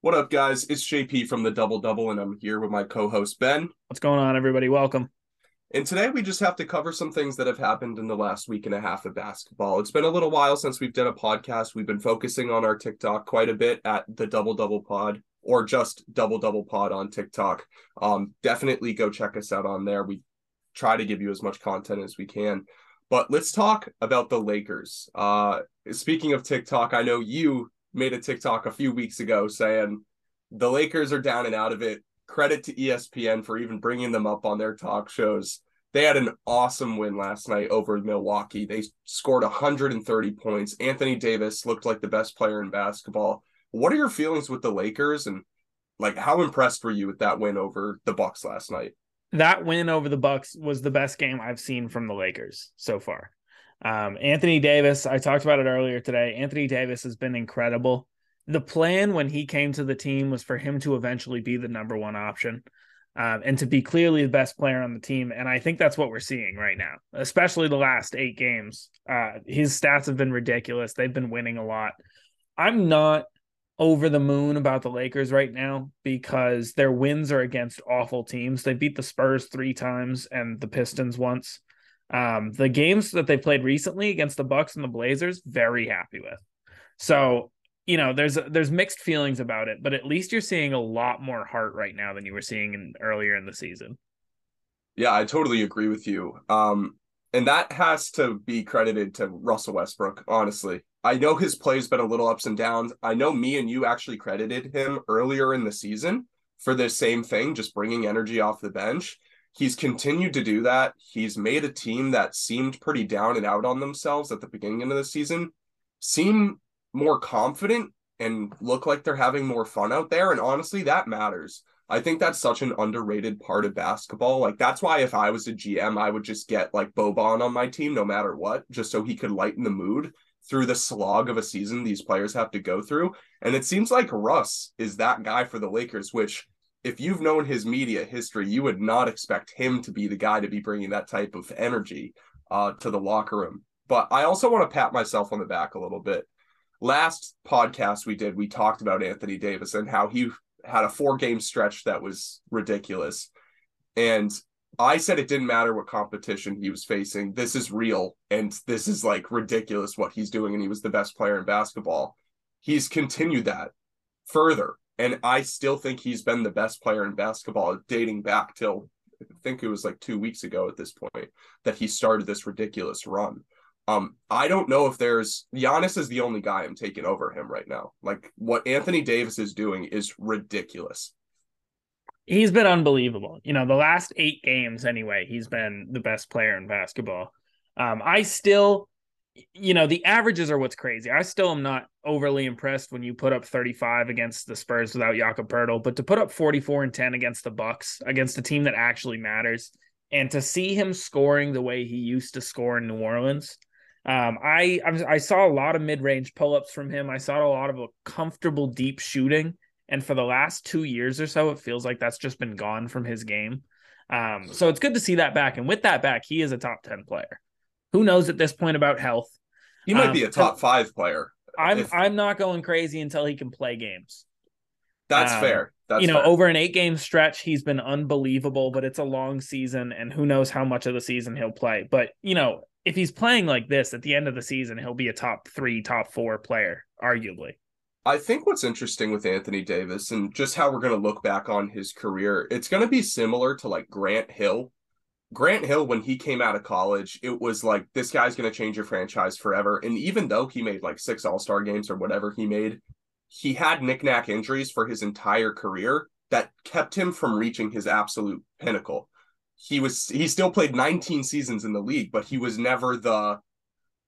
What up, guys? It's JP from the Double Double, and I'm here with my co host, Ben. What's going on, everybody? Welcome. And today we just have to cover some things that have happened in the last week and a half of basketball. It's been a little while since we've done a podcast. We've been focusing on our TikTok quite a bit at the Double Double Pod or just Double Double Pod on TikTok. Um, definitely go check us out on there. We try to give you as much content as we can. But let's talk about the Lakers. Uh, speaking of TikTok, I know you made a TikTok a few weeks ago saying the Lakers are down and out of it. Credit to ESPN for even bringing them up on their talk shows. They had an awesome win last night over Milwaukee. They scored 130 points. Anthony Davis looked like the best player in basketball. What are your feelings with the Lakers and like how impressed were you with that win over the Bucks last night? That win over the Bucks was the best game I've seen from the Lakers so far. Um, Anthony Davis, I talked about it earlier today. Anthony Davis has been incredible. The plan when he came to the team was for him to eventually be the number one option um, and to be clearly the best player on the team. And I think that's what we're seeing right now, especially the last eight games. Uh, his stats have been ridiculous. They've been winning a lot. I'm not over the moon about the Lakers right now because their wins are against awful teams. They beat the Spurs three times and the Pistons once. Um, the games that they played recently against the Bucks and the Blazers, very happy with. So, you know, there's there's mixed feelings about it, but at least you're seeing a lot more heart right now than you were seeing in earlier in the season. Yeah, I totally agree with you. Um, and that has to be credited to Russell Westbrook, honestly. I know his play's been a little ups and downs. I know me and you actually credited him earlier in the season for the same thing, just bringing energy off the bench he's continued to do that. He's made a team that seemed pretty down and out on themselves at the beginning of the season seem more confident and look like they're having more fun out there. And honestly, that matters. I think that's such an underrated part of basketball. Like that's why if I was a GM, I would just get like Boban on my team no matter what, just so he could lighten the mood through the slog of a season these players have to go through. And it seems like Russ is that guy for the Lakers, which if you've known his media history, you would not expect him to be the guy to be bringing that type of energy uh, to the locker room. But I also want to pat myself on the back a little bit. Last podcast we did, we talked about Anthony Davis and how he had a four game stretch that was ridiculous. And I said it didn't matter what competition he was facing. This is real. And this is like ridiculous what he's doing. And he was the best player in basketball. He's continued that further and I still think he's been the best player in basketball dating back till I think it was like two weeks ago at this point that he started this ridiculous run. Um, I don't know if there's Giannis is the only guy I'm taking over him right now. Like what Anthony Davis is doing is ridiculous. He's been unbelievable. You know, the last eight games anyway, he's been the best player in basketball. Um, I still you know, the averages are what's crazy. I still am not overly impressed when you put up 35 against the Spurs without Jakob Poeltl, but to put up 44 and 10 against the Bucks, against a team that actually matters, and to see him scoring the way he used to score in New Orleans, um, I I saw a lot of mid range pull ups from him. I saw a lot of a comfortable deep shooting, and for the last two years or so, it feels like that's just been gone from his game. Um, so it's good to see that back, and with that back, he is a top 10 player. Who knows at this point about health? He might um, be a top five player. I'm if... I'm not going crazy until he can play games. That's um, fair. That's you know, fair. over an eight game stretch, he's been unbelievable, but it's a long season, and who knows how much of the season he'll play. But you know, if he's playing like this at the end of the season, he'll be a top three, top four player, arguably. I think what's interesting with Anthony Davis and just how we're going to look back on his career, it's going to be similar to like Grant Hill Grant Hill, when he came out of college, it was like this guy's going to change your franchise forever. And even though he made like six All Star games or whatever he made, he had knickknack injuries for his entire career that kept him from reaching his absolute pinnacle. He was he still played 19 seasons in the league, but he was never the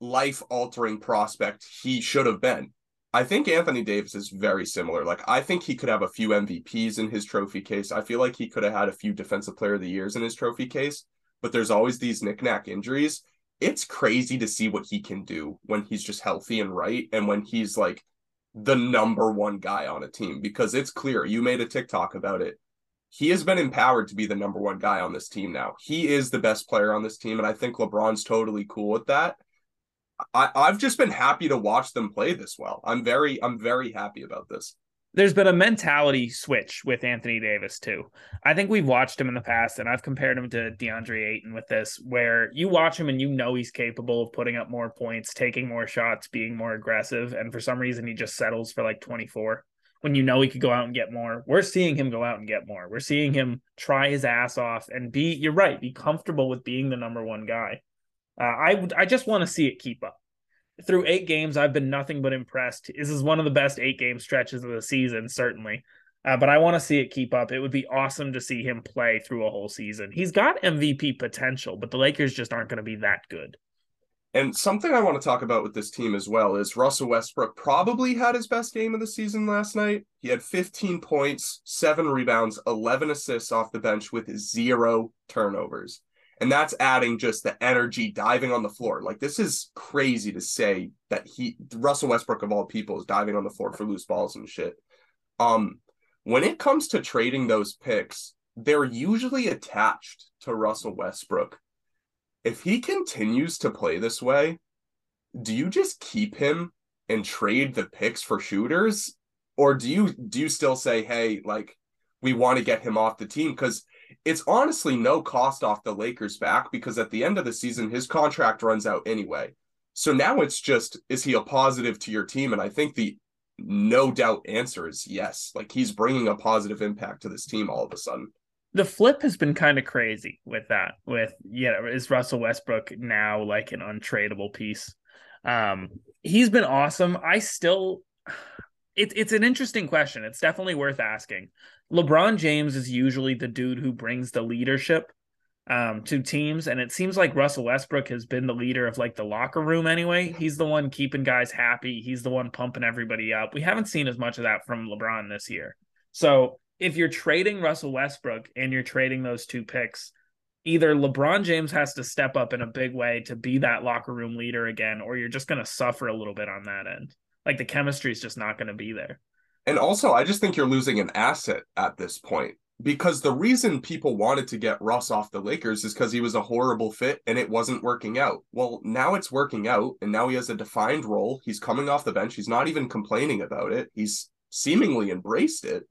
life altering prospect he should have been. I think Anthony Davis is very similar. Like I think he could have a few MVPs in his trophy case. I feel like he could have had a few defensive player of the years in his trophy case, but there's always these knickknack injuries. It's crazy to see what he can do when he's just healthy and right and when he's like the number one guy on a team because it's clear you made a TikTok about it. He has been empowered to be the number one guy on this team now. He is the best player on this team and I think LeBron's totally cool with that I, I've just been happy to watch them play this well. I'm very I'm very happy about this. there's been a mentality switch with Anthony Davis too. I think we've watched him in the past, and I've compared him to DeAndre Ayton with this, where you watch him and you know he's capable of putting up more points, taking more shots, being more aggressive, and for some reason he just settles for like 24 when you know he could go out and get more. We're seeing him go out and get more. We're seeing him try his ass off and be. You're right. Be comfortable with being the number one guy. Uh, I I just want to see it keep up through eight games, I've been nothing but impressed. This is one of the best eight game stretches of the season, certainly. Uh, but I want to see it keep up. It would be awesome to see him play through a whole season. He's got MVP potential, but the Lakers just aren't going to be that good. And something I want to talk about with this team as well is Russell Westbrook probably had his best game of the season last night. He had 15 points, seven rebounds, 11 assists off the bench with zero turnovers. And that's adding just the energy diving on the floor. Like this is crazy to say that he Russell Westbrook of all people is diving on the floor for loose balls and shit. Um when it comes to trading those picks, they're usually attached to Russell Westbrook. If he continues to play this way, do you just keep him and trade the picks for shooters or do you do you still say hey like we want to get him off the team cuz it's honestly no cost off the Lakers back because at the end of the season, his contract runs out anyway. So now it's just, is he a positive to your team? And I think the no doubt answer is yes. Like he's bringing a positive impact to this team all of a sudden. The flip has been kind of crazy with that. With yeah, is Russell Westbrook now like an untradeable piece? Um, he's been awesome. I still, it's it's an interesting question. It's definitely worth asking. LeBron James is usually the dude who brings the leadership um, to teams, and it seems like Russell Westbrook has been the leader of like the locker room anyway. He's the one keeping guys happy. He's the one pumping everybody up. We haven't seen as much of that from LeBron this year. So if you're trading Russell Westbrook and you're trading those two picks, either LeBron James has to step up in a big way to be that locker room leader again, or you're just going to suffer a little bit on that end. Like the chemistry is just not going to be there. And also, I just think you're losing an asset at this point because the reason people wanted to get Russ off the Lakers is because he was a horrible fit and it wasn't working out. Well, now it's working out and now he has a defined role. He's coming off the bench. He's not even complaining about it. He's seemingly embraced it.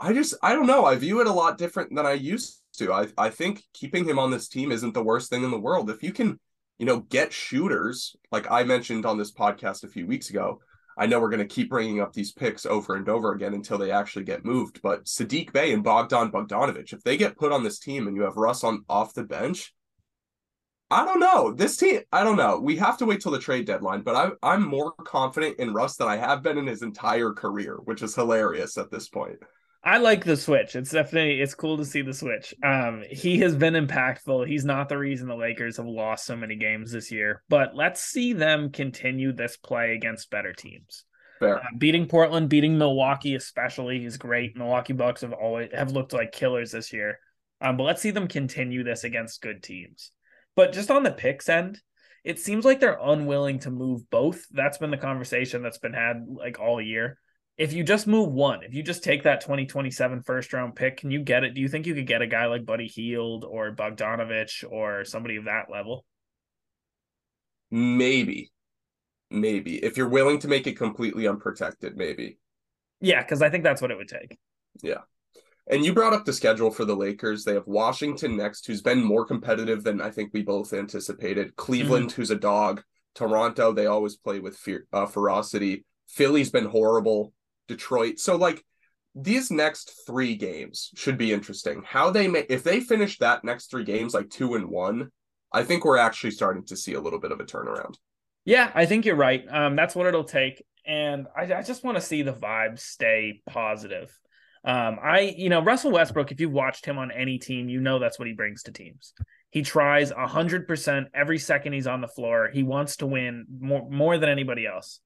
I just I don't know. I view it a lot different than I used to. I I think keeping him on this team isn't the worst thing in the world. If you can, you know, get shooters like I mentioned on this podcast a few weeks ago, I know we're going to keep bringing up these picks over and over again until they actually get moved. But Sadiq Bey and Bogdan Bogdanovic, if they get put on this team and you have Russ on off the bench, I don't know. This team, I don't know. We have to wait till the trade deadline, but I, I'm more confident in Russ than I have been in his entire career, which is hilarious at this point. I like the switch. It's definitely it's cool to see the switch. Um, he has been impactful. He's not the reason the Lakers have lost so many games this year, but let's see them continue this play against better teams. Uh, beating Portland, beating Milwaukee, especially is great. Milwaukee Bucks have always have looked like killers this year. Um, but let's see them continue this against good teams. But just on the picks end, it seems like they're unwilling to move both. That's been the conversation that's been had like all year if you just move one, if you just take that 2027 first round pick, can you get it? Do you think you could get a guy like Buddy Hield or Bogdanovich or somebody of that level? Maybe. Maybe. If you're willing to make it completely unprotected, maybe. Yeah, because I think that's what it would take. Yeah. And you brought up the schedule for the Lakers. They have Washington next, who's been more competitive than I think we both anticipated. Cleveland, mm-hmm. who's a dog. Toronto, they always play with fear, uh, ferocity. Philly's been horrible. Detroit. So like these next three games should be interesting. How they may if they finish that next three games like two and one, I think we're actually starting to see a little bit of a turnaround. Yeah, I think you're right. Um, that's what it'll take, and I, I just want to see the vibes stay positive. Um, I, you know, Russell Westbrook. If you've watched him on any team, you know that's what he brings to teams. He tries hundred percent every second he's on the floor. He wants to win more more than anybody else.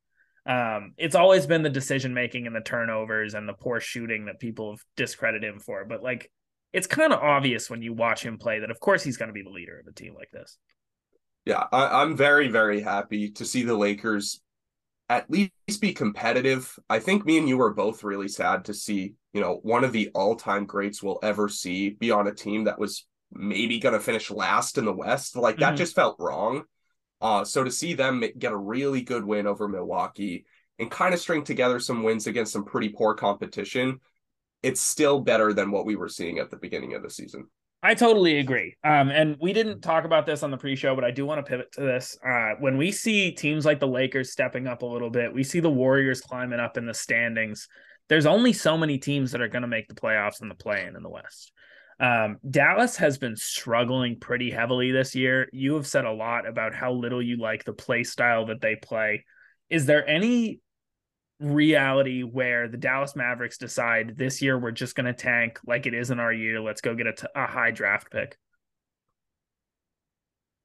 Um, it's always been the decision making and the turnovers and the poor shooting that people have discredited him for. But like, it's kind of obvious when you watch him play that, of course, he's going to be the leader of a team like this. Yeah, I, I'm very, very happy to see the Lakers at least be competitive. I think me and you were both really sad to see, you know, one of the all time greats we'll ever see be on a team that was maybe going to finish last in the West. Like, that mm-hmm. just felt wrong. Uh, so to see them get a really good win over Milwaukee and kind of string together some wins against some pretty poor competition, it's still better than what we were seeing at the beginning of the season. I totally agree. Um, and we didn't talk about this on the pre-show, but I do want to pivot to this. Uh, when we see teams like the Lakers stepping up a little bit, we see the Warriors climbing up in the standings. There's only so many teams that are going to make the playoffs and the play-in in the West. Um, Dallas has been struggling pretty heavily this year. You have said a lot about how little you like the play style that they play. Is there any reality where the Dallas Mavericks decide this year we're just going to tank like it is in our year? Let's go get a, t- a high draft pick.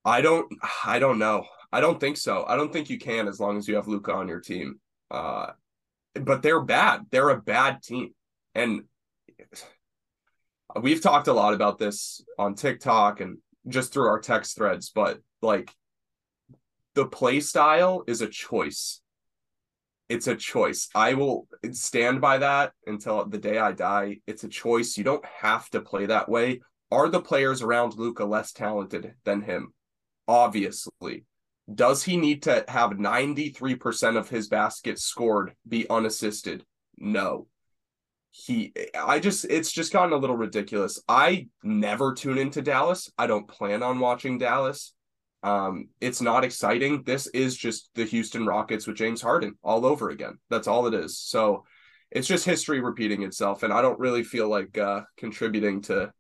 I don't. I don't know. I don't think so. I don't think you can as long as you have Luka on your team. Uh, but they're bad. They're a bad team, and we've talked a lot about this on TikTok and just through our text threads, but like the play style is a choice. It's a choice. I will stand by that until the day I die. It's a choice. You don't have to play that way. Are the players around Luka less talented than him? Obviously. Does he need to have 93% of his baskets scored be unassisted? No he I just it's just gotten a little ridiculous. I never tune into Dallas. I don't plan on watching Dallas. Um it's not exciting. This is just the Houston Rockets with James Harden all over again. That's all it is. So it's just history repeating itself and I don't really feel like uh contributing to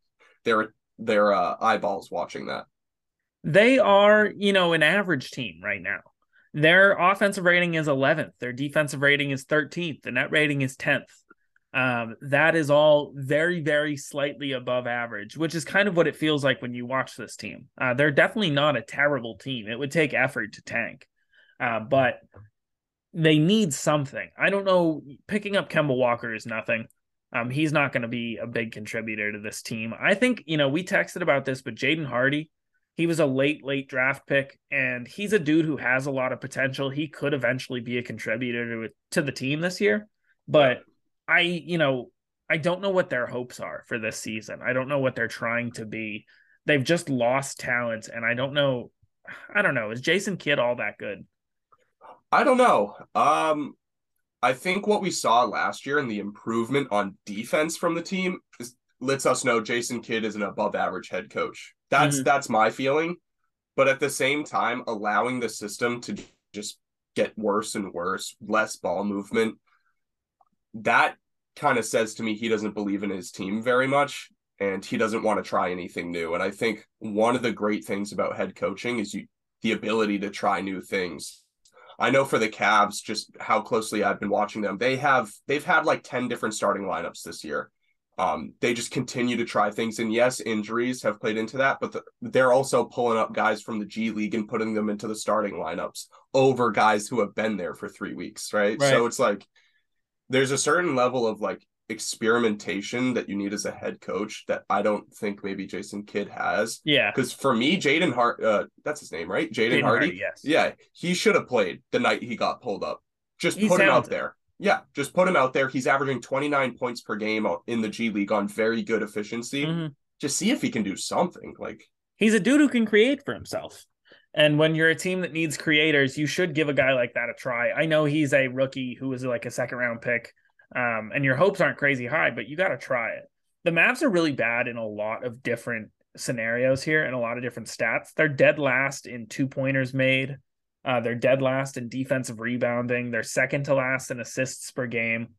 their their uh, eyeballs watching that. They are, you know, an average team right now. Their offensive rating is 11th. Their defensive rating is 13th. The net rating is 10th. Um, that is all very, very slightly above average, which is kind of what it feels like when you watch this team. Uh, they're definitely not a terrible team. It would take effort to tank, uh, but they need something. I don't know. Picking up Kemba Walker is nothing. Um, he's not going to be a big contributor to this team. I think, you know, we texted about this, but Jaden Hardy, he was a late, late draft pick, and he's a dude who has a lot of potential. He could eventually be a contributor to, to the team this year, but I, you know, I don't know what their hopes are for this season. I don't know what they're trying to be. They've just lost talent, and I don't know. I don't know. Is Jason Kidd all that good? I don't know. Um, I think what we saw last year and the improvement on defense from the team is, lets us know Jason Kidd is an above average head coach. That's mm-hmm. that's my feeling. But at the same time, allowing the system to just get worse and worse, less ball movement, that kind of says to me he doesn't believe in his team very much and he doesn't want to try anything new. And I think one of the great things about head coaching is you the ability to try new things. I know for the Cavs, just how closely I've been watching them, they have they've had like 10 different starting lineups this year. Um, they just continue to try things. And yes, injuries have played into that, but the, they're also pulling up guys from the G League and putting them into the starting lineups over guys who have been there for three weeks, right? right. So it's like there's a certain level of like experimentation that you need as a head coach that I don't think maybe Jason Kidd has. Yeah. Because for me, Jaden Hart, uh, that's his name, right? Jaden Hardy. Hardy. Yes. Yeah, he should have played the night he got pulled up. Just He's put him out there. Yeah, just put him out there. He's averaging 29 points per game in the G League on very good efficiency. Mm-hmm. Just see if he can do something. Like he's a dude who can create for himself. And when you're a team that needs creators, you should give a guy like that a try. I know he's a rookie who was like a second round pick, um, and your hopes aren't crazy high, but you got to try it. The Mavs are really bad in a lot of different scenarios here and a lot of different stats. They're dead last in two pointers made. Uh, they're dead last in defensive rebounding. They're second to last in assists per game.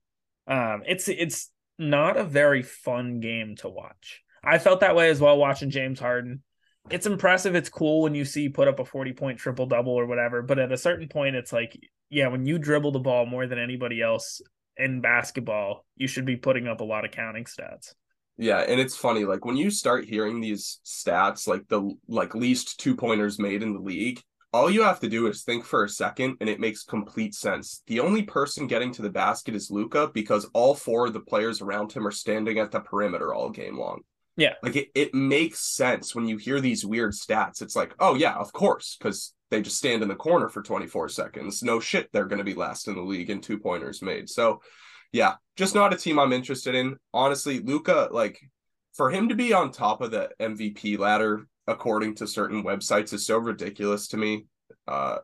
Um, it's it's not a very fun game to watch. I felt that way as well watching James Harden it's impressive. It's cool when you see put up a 40 point triple double or whatever. But at a certain point, it's like, yeah, when you dribble the ball more than anybody else in basketball, you should be putting up a lot of counting stats. Yeah, and it's funny, like when you start hearing these stats, like the like least two pointers made in the league, all you have to do is think for a second and it makes complete sense. The only person getting to the basket is Luka because all four of the players around him are standing at the perimeter all game long. Yeah. Like it, it makes sense when you hear these weird stats. It's like, oh yeah, of course, because they just stand in the corner for 24 seconds. No shit, they're gonna be last in the league in two pointers made. So yeah, just not a team I'm interested in. Honestly, Luka, like for him to be on top of the MVP ladder, according to certain websites, is so ridiculous to me. Uh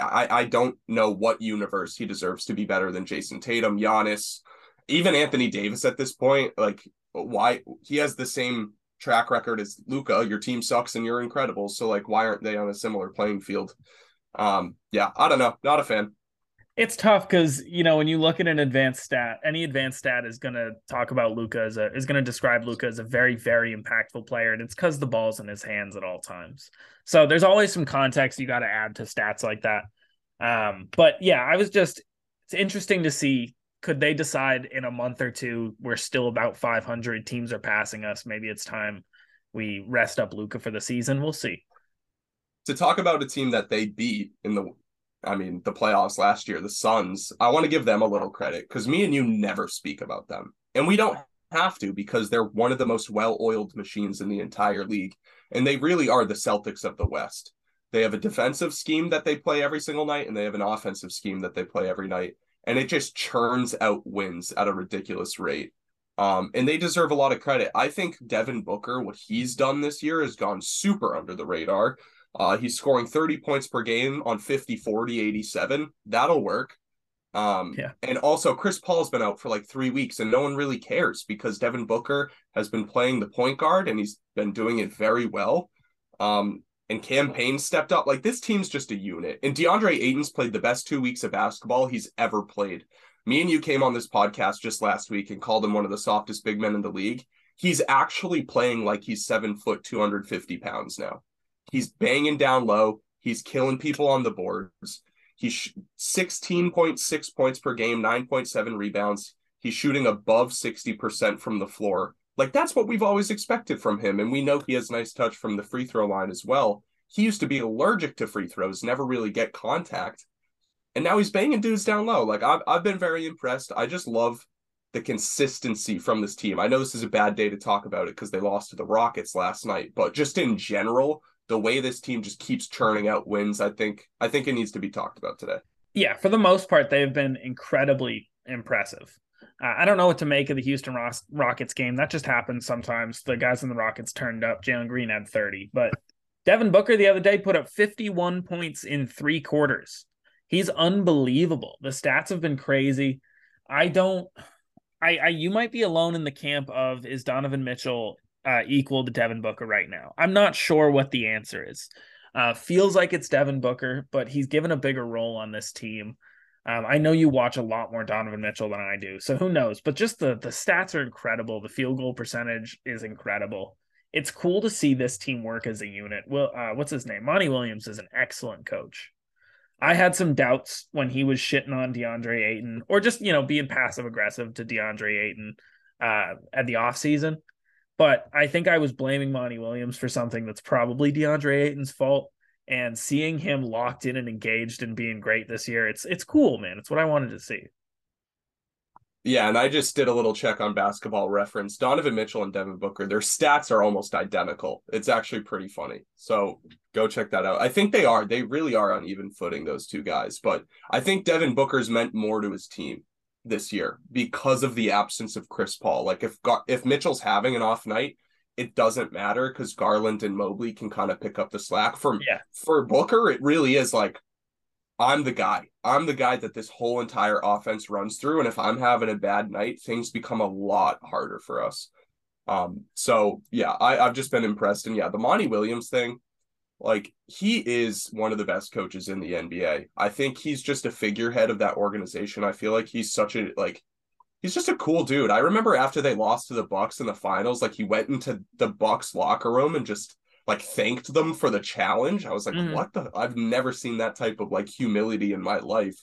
I, I don't know what universe he deserves to be better than Jayson Tatum, Giannis, even Anthony Davis at this point. Like, why he has the same track record as Luka. Your team sucks and you're incredible. So like, why aren't they on a similar playing field? Um, yeah, I don't know. Not a fan. It's tough because you know when you look at an advanced stat, any advanced stat is going to talk about Luka as a is going to describe Luka as a very very impactful player, and it's because the ball's in his hands at all times. So there's always some context you got to add to stats like that. Um, but yeah, I was just it's interesting to see could they decide in a month or two we're still about 500 teams are passing us maybe it's time we rest up Luka for the season we'll see. To talk about a team that they beat in the I mean the playoffs last year the Suns I want to give them a little credit cuz me and you never speak about them. And we don't have to because they're one of the most well-oiled machines in the entire league and they really are the Celtics of the West. They have a defensive scheme that they play every single night and they have an offensive scheme that they play every night and it just churns out wins at a ridiculous rate. Um, and they deserve a lot of credit. I think Devin Booker, what he's done this year has gone super under the radar. Uh, he's scoring 30 points per game on 50, 40, 87. That'll work. Um, yeah. And also, Chris Paul's been out for like three weeks, and no one really cares because Devin Booker has been playing the point guard and he's been doing it very well. Um, and Cam Payne stepped up. Like this team's just a unit. And DeAndre Ayton's played the best two weeks of basketball he's ever played. Me and you came on this podcast just last week and called him one of the softest big men in the league. He's actually playing like he's seven foot, 250 pounds now. He's banging down low. He's killing people on the boards. He's 16.6 points per game, 9.7 rebounds. He's shooting above 60% from the floor. Like that's what we've always expected from him. And we know he has nice touch from the free throw line as well. He used to be allergic to free throws, never really get contact. And now he's banging dudes down low. Like I've I've been very impressed. I just love the consistency from this team. I know this is a bad day to talk about it because they lost to the Rockets last night, but just in general, the way this team just keeps churning out wins, I think I think it needs to be talked about today. Yeah, for the most part, they've been incredibly impressive. I don't know what to make of the Houston Rockets game. That just happens sometimes. The guys in the Rockets turned up. Jalen Green had 30, but Devin Booker the other day put up 51 points in three quarters. He's unbelievable. The stats have been crazy. I don't. I, I you might be alone in the camp of is Donovan Mitchell uh, equal to Devin Booker right now. I'm not sure what the answer is. Uh, feels like it's Devin Booker, but he's given a bigger role on this team. Um, I know you watch a lot more Donovan Mitchell than I do, so who knows? But just the the stats are incredible. The field goal percentage is incredible. It's cool to see this team work as a unit. Well, uh, what's his name? Monty Williams is an excellent coach. I had some doubts when he was shitting on DeAndre Ayton, or just you know being passive aggressive to DeAndre Ayton uh, at the offseason. But I think I was blaming Monty Williams for something that's probably DeAndre Ayton's fault and seeing him locked in and engaged and being great this year, it's it's cool, man. It's what I wanted to see. Yeah, and I just did a little check on basketball reference. Donovan Mitchell and Devin Booker, their stats are almost identical. It's actually pretty funny. So go check that out. I think they are. They really are on even footing, those two guys. But I think Devin Booker's meant more to his team this year because of the absence of Chris Paul. Like if if Mitchell's having an off night, it doesn't matter because Garland and Mobley can kind of pick up the slack. For yeah. for Booker, it really is like I'm the guy. I'm the guy that this whole entire offense runs through. And if I'm having a bad night, things become a lot harder for us. Um, so yeah, I, I've just been impressed. And yeah, the Monty Williams thing, like he is one of the best coaches in the NBA. I think he's just a figurehead of that organization. I feel like he's such a like he's just a cool dude. I remember after they lost to the Bucks in the finals, like he went into the Bucks locker room and just like thanked them for the challenge. I was like, mm. what the I've never seen that type of like humility in my life.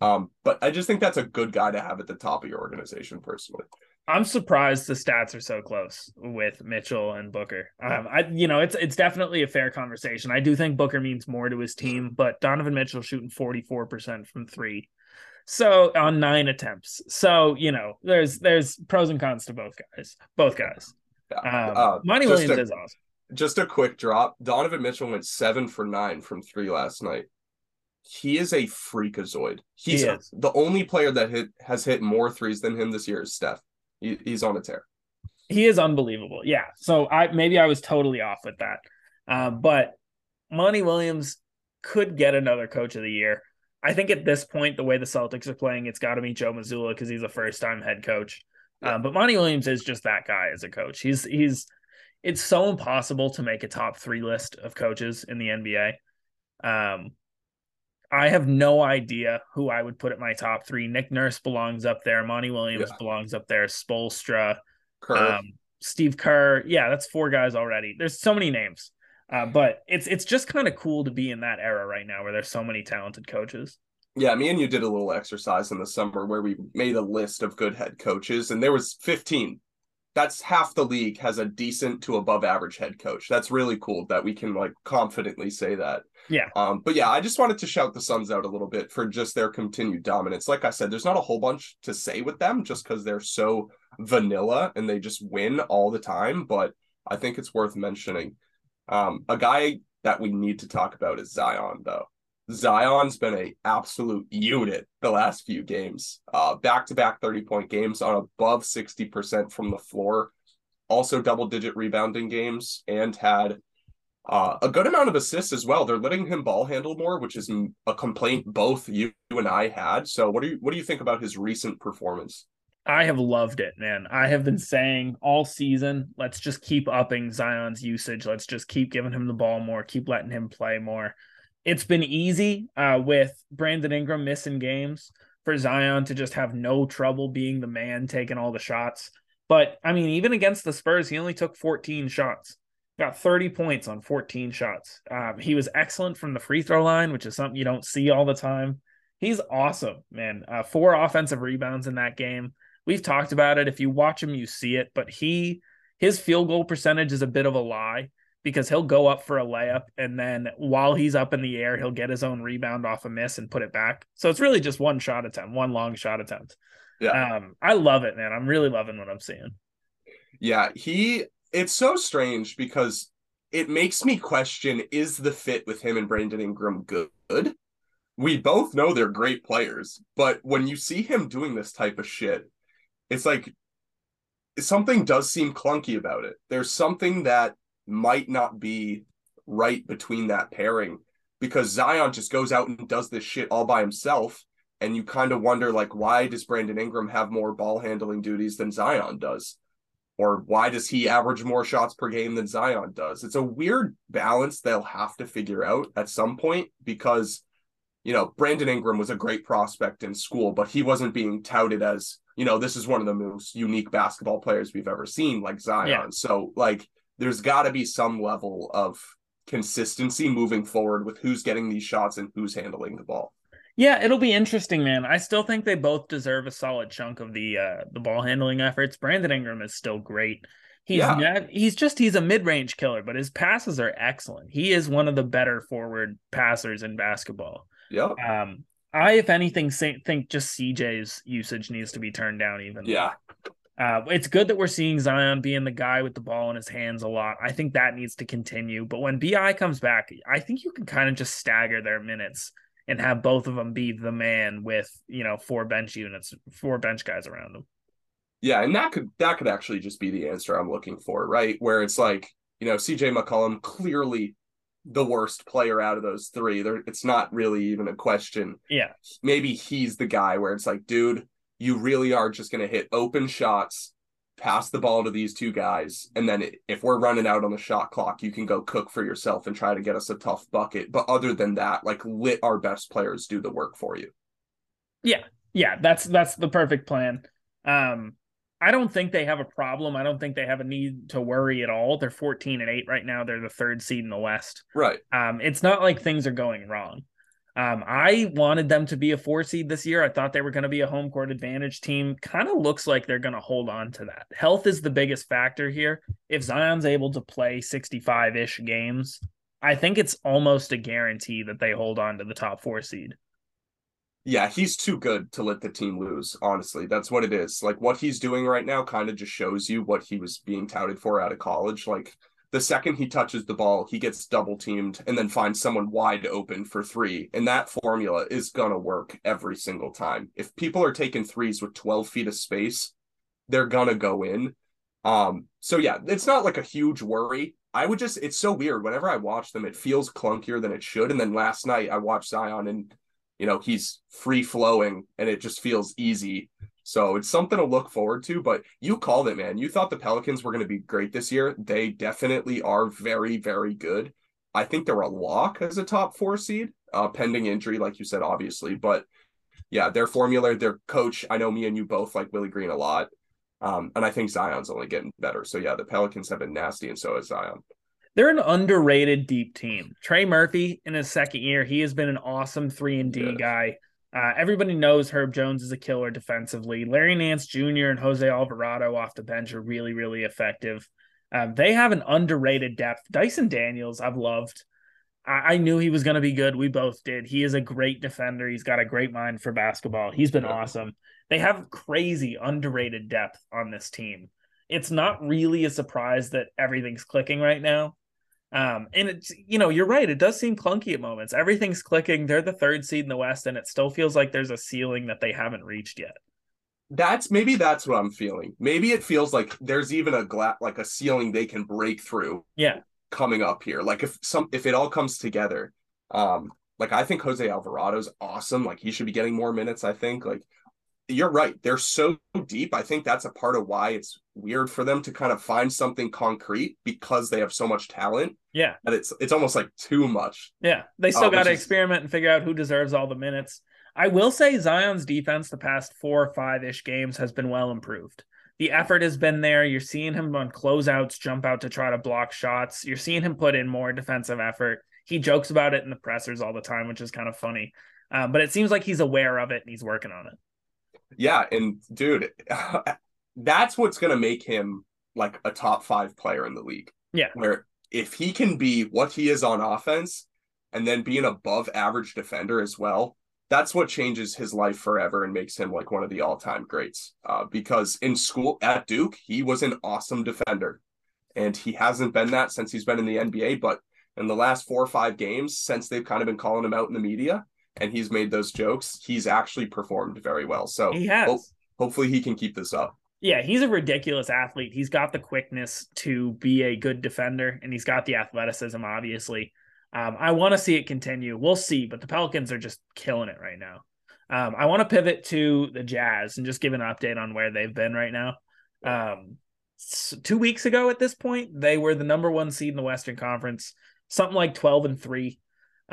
Um, but I just think that's a good guy to have at the top of your organization personally. I'm surprised the stats are so close with Mitchell and Booker. Um, I you know it's it's definitely a fair conversation. I do think Booker means more to his team, but Donovan Mitchell shooting 44% from three so on nine attempts. So you know, there's there's pros and cons to both guys. Both guys. Um, uh, Monty Williams a, is awesome. Just a quick drop. Donovan Mitchell went seven for nine from three last night. He is a freakazoid. He's he a, the only player that hit has hit more threes than him this year is Steph. He, he's on a tear. He is unbelievable. Yeah. So I maybe I was totally off with that. Uh, but Monty Williams could get another coach of the year. I think at this point, the way the Celtics are playing, it's got to be Joe Mazzulla because he's a first time head coach. Yeah. Um, but Monty Williams is just that guy as a coach. He's he's it's so impossible to make a top three list of coaches in the NBA. Um, I have no idea who I would put at my top three. Nick Nurse belongs up there. Monty Williams yeah. belongs up there. Spoelstra, um, Steve Kerr. Yeah, that's four guys already. There's so many names, uh, but it's it's just kind of cool to be in that era right now where there's so many talented coaches. Yeah, me and you did a little exercise in the summer where we made a list of good head coaches, and there was 15 that's half the league has a decent to above average head coach. That's really cool that we can like confidently say that. Yeah. Um, but yeah, I just wanted to shout the Suns out a little bit for just their continued dominance. Like I said, there's not a whole bunch to say with them just because they're so vanilla and they just win all the time. But I think it's worth mentioning. Um, a guy that we need to talk about is Zion, though. Zion's been a absolute unit the last few games. Uh, back-to-back 30-point games on above 60% from the floor. Also double-digit rebounding games and had uh, a good amount of assists as well. They're letting him ball handle more, which is a complaint both you and I had. So what do you what do you think about his recent performance? I have loved it, man. I have been saying all season, let's just keep upping Zion's usage. Let's just keep giving him the ball more, keep letting him play more it's been easy uh, with Brandon Ingram missing games for Zion to just have no trouble being the man taking all the shots. But I mean, even against the Spurs, he only took 14 shots, got 30 points on 14 shots. Um, he was excellent from the free throw line, which is something you don't see all the time. He's awesome, man. Uh, four offensive rebounds in that game. We've talked about it. If you watch him, you see it. But he, his field goal percentage is a bit of a lie because he'll go up for a layup and then while he's up in the air, he'll get his own rebound off a miss and put it back. So it's really just one shot attempt, one long shot attempt. Yeah. Um, I love it, man. I'm really loving what I'm seeing. Yeah, he it's so strange because it makes me question is the fit with him and Brandon Ingram good? We both know they're great players, but when you see him doing this type of shit, it's like something does seem clunky about it. There's something that might not be right between that pairing because Zion just goes out and does this shit all by himself. And you kind of wonder, like, why does Brandon Ingram have more ball handling duties than Zion does? Or why does he average more shots per game than Zion does? It's a weird balance they'll have to figure out at some point because, you know, Brandon Ingram was a great prospect in school, but he wasn't being touted as, you know, this is one of the most unique basketball players we've ever seen, like Zion. Yeah. So, like, there's got to be some level of consistency moving forward with who's getting these shots and who's handling the ball. Yeah, it'll be interesting, man. I still think they both deserve a solid chunk of the uh the ball handling efforts. Brandon Ingram is still great. He's yeah. not, he's just he's a mid-range killer, but his passes are excellent. He is one of the better forward passers in basketball. Yeah. Um I if anything think just CJ's usage needs to be turned down even. Yeah. Uh, it's good that we're seeing Zion being the guy with the ball in his hands a lot. I think that needs to continue. But when BI comes back, I think you can kind of just stagger their minutes and have both of them be the man with you know four bench units, four bench guys around them. Yeah, and that could that could actually just be the answer I'm looking for, right? Where it's like you know CJ McCollum clearly the worst player out of those three. There, it's not really even a question. Yeah, maybe he's the guy where it's like, dude you really are just going to hit open shots, pass the ball to these two guys, and then if we're running out on the shot clock, you can go cook for yourself and try to get us a tough bucket. But other than that, like let our best players do the work for you. Yeah, yeah, that's that's the perfect plan. Um, I don't think they have a problem. I don't think they have a need to worry at all. They're 14 and 8 right now. They're the third seed in the West. Right. Um, it's not like things are going wrong. Um, I wanted them to be a four seed this year. I thought they were going to be a home court advantage team. Kind of looks like they're going to hold on to that. Health is the biggest factor here. If Zion's able to play 65 ish games, I think it's almost a guarantee that they hold on to the top four seed. Yeah, he's too good to let the team lose, honestly. That's what it is. Like what he's doing right now kind of just shows you what he was being touted for out of college. Like the second he touches the ball, he gets double teamed and then finds someone wide open for three. And that formula is going to work every single time. If people are taking threes with 12 feet of space, they're going to go in. Um, so yeah, it's not like a huge worry, I would just it's so weird. Whenever I watch them, it feels clunkier than it should. And then last night I watched Zion and you know he's free flowing and it just feels easy. So it's something to look forward to. But you called it, man. You thought the Pelicans were going to be great this year. They definitely are very, very good. I think they're a lock as a top four seed, uh, pending injury, like you said, obviously. But yeah, their formula, their coach. I know me and you both like Willie Green a lot. Um, and I think Zion's only getting better. So yeah, the Pelicans have been nasty, and so is Zion. They're an underrated deep team. Trey Murphy in his second year, he has been an awesome three and D yeah. guy. Uh, everybody knows Herb Jones is a killer defensively. Larry Nance Jr. and Jose Alvarado off the bench are really, really effective. Um, they have an underrated depth. Dyson Daniels, I've loved. I, I knew he was going to be good. We both did. He is a great defender. He's got a great mind for basketball. He's been yeah. awesome. They have crazy underrated depth on this team. It's not really a surprise that everything's clicking right now. Um, and it's you know, you're right, it does seem clunky at moments. Everything's clicking. They're the third seed in the West, and it still feels like there's a ceiling that they haven't reached yet. That's maybe that's what I'm feeling. Maybe it feels like there's even a gla- like a ceiling they can break through. Yeah. Coming up here. Like if some if it all comes together. Um, like I think Jose Alvarado's awesome. Like he should be getting more minutes, I think. Like you're right. They're so deep. I think that's a part of why it's weird for them to kind of find something concrete because they have so much talent. Yeah. And it's it's almost like too much. Yeah. They still uh, got to is... experiment and figure out who deserves all the minutes. I will say Zion's defense the past four or five ish games has been well improved. The effort has been there. You're seeing him on closeouts, jump out to try to block shots. You're seeing him put in more defensive effort. He jokes about it in the pressers all the time, which is kind of funny. Um, but it seems like he's aware of it and he's working on it. Yeah, and dude, that's what's going to make him like a top 5 player in the league. Yeah. Where if he can be what he is on offense and then be an above average defender as well, that's what changes his life forever and makes him like one of the all-time greats. Uh, because in school at Duke, he was an awesome defender. And he hasn't been that since he's been in the NBA, but in the last four or five games since they've kind of been calling him out in the media, and he's made those jokes, he's actually performed very well. So he has. Ho- hopefully he can keep this up. Yeah, he's a ridiculous athlete. He's got the quickness to be a good defender, and he's got the athleticism, obviously. Um, I want to see it continue. We'll see, but the Pelicans are just killing it right now. Um, I want to pivot to the Jazz and just give an update on where they've been right now. Um, two weeks ago at this point, they were the number one seed in the Western Conference, something like 12 and three.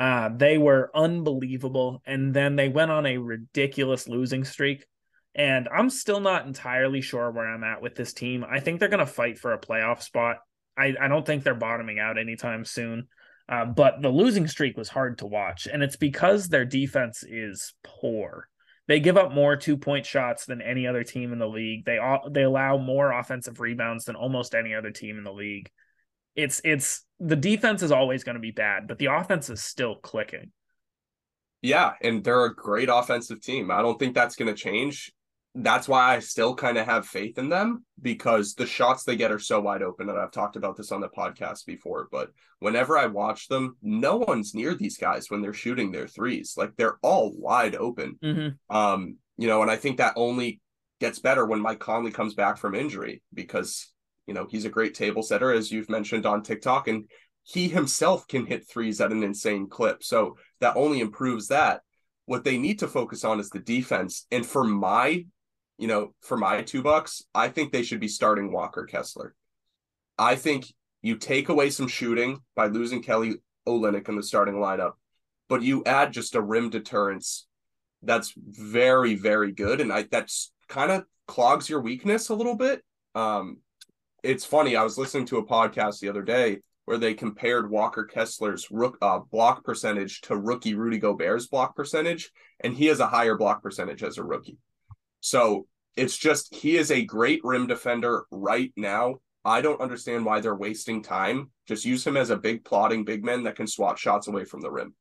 Uh, they were unbelievable. And then they went on a ridiculous losing streak. And I'm still not entirely sure where I'm at with this team. I think they're going to fight for a playoff spot. I, I don't think they're bottoming out anytime soon. Uh, but the losing streak was hard to watch. And it's because their defense is poor. They give up more two point shots than any other team in the league. They they allow more offensive rebounds than almost any other team in the league it's it's the defense is always going to be bad, but the offense is still clicking. Yeah, and they're a great offensive team. I don't think that's going to change. That's why I still kind of have faith in them because the shots they get are so wide open. And I've talked about this on the podcast before, but whenever I watch them, no one's near these guys when they're shooting their threes. Like they're all wide open. Mm-hmm. Um, you know, and I think that only gets better when Mike Conley comes back from injury because you know, he's a great table setter, as you've mentioned on TikTok, and he himself can hit threes at an insane clip. So that only improves that. What they need to focus on is the defense. And for my, you know, for my two bucks, I think they should be starting Walker Kessler. I think you take away some shooting by losing Kelly Olynyk in the starting lineup, but you add just a rim deterrence that's very, very good. And I that's kind of clogs your weakness a little bit. Um, it's funny. I was listening to a podcast the other day where they compared Walker Kessler's rook, uh, block percentage to rookie Rudy Gobert's block percentage, and he has a higher block percentage as a rookie. So it's just he is a great rim defender right now. I don't understand why they're wasting time. Just use him as a big plotting big man that can swat shots away from the rim.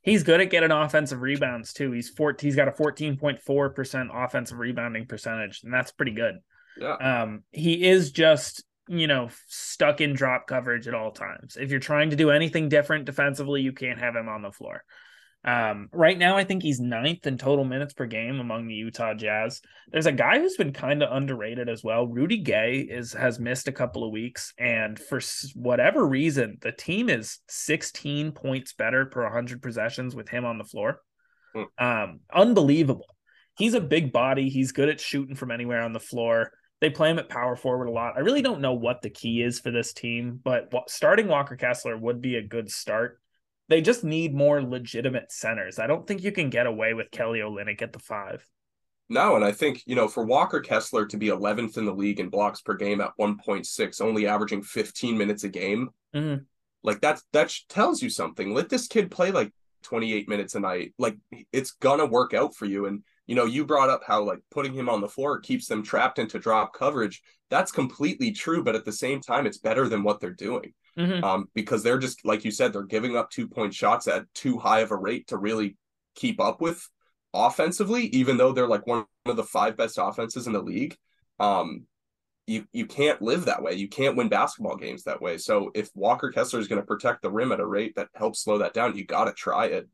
He's good at getting offensive rebounds too. He's 14, he's got a 14.4% offensive rebounding percentage, and that's pretty good. Yeah. Um, he is just you know stuck in drop coverage at all times. If you're trying to do anything different defensively, you can't have him on the floor. Um, right now, I think he's ninth in total minutes per game among the Utah Jazz. There's a guy who's been kind of underrated as well. Rudy Gay is has missed a couple of weeks, and for whatever reason, the team is 16 points better per 100 possessions with him on the floor. Hmm. Um, unbelievable. He's a big body. He's good at shooting from anywhere on the floor. They play him at power forward a lot. I really don't know what the key is for this team, but starting Walker Kessler would be a good start they just need more legitimate centers. I don't think you can get away with Kelly Olynyk at the five. No, and I think, you know, for Walker Kessler to be 11th in the league in blocks per game at 1.6, only averaging 15 minutes a game, mm-hmm. like that's that tells you something. Let this kid play like 28 minutes a night. Like it's gonna work out for you. And you know, you brought up how like putting him on the floor keeps them trapped into drop coverage. That's completely true, but at the same time, it's better than what they're doing mm-hmm. um, because they're just like you said, they're giving up two point shots at too high of a rate to really keep up with offensively, even though they're like one of the five best offenses in the league. Um, you you can't live that way. You can't win basketball games that way. So if Walker Kessler is going to protect the rim at a rate that helps slow that down, you got to try it.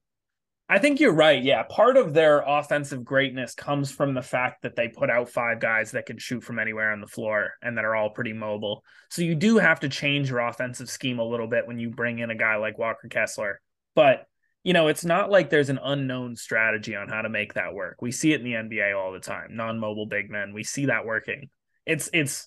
I think you're right. Yeah. Part of their offensive greatness comes from the fact that they put out five guys that can shoot from anywhere on the floor and that are all pretty mobile. So you do have to change your offensive scheme a little bit when you bring in a guy like Walker Kessler. But, you know, it's not like there's an unknown strategy on how to make that work. We see it in the NBA all the time. Non-mobile big men. We see that working. It's it's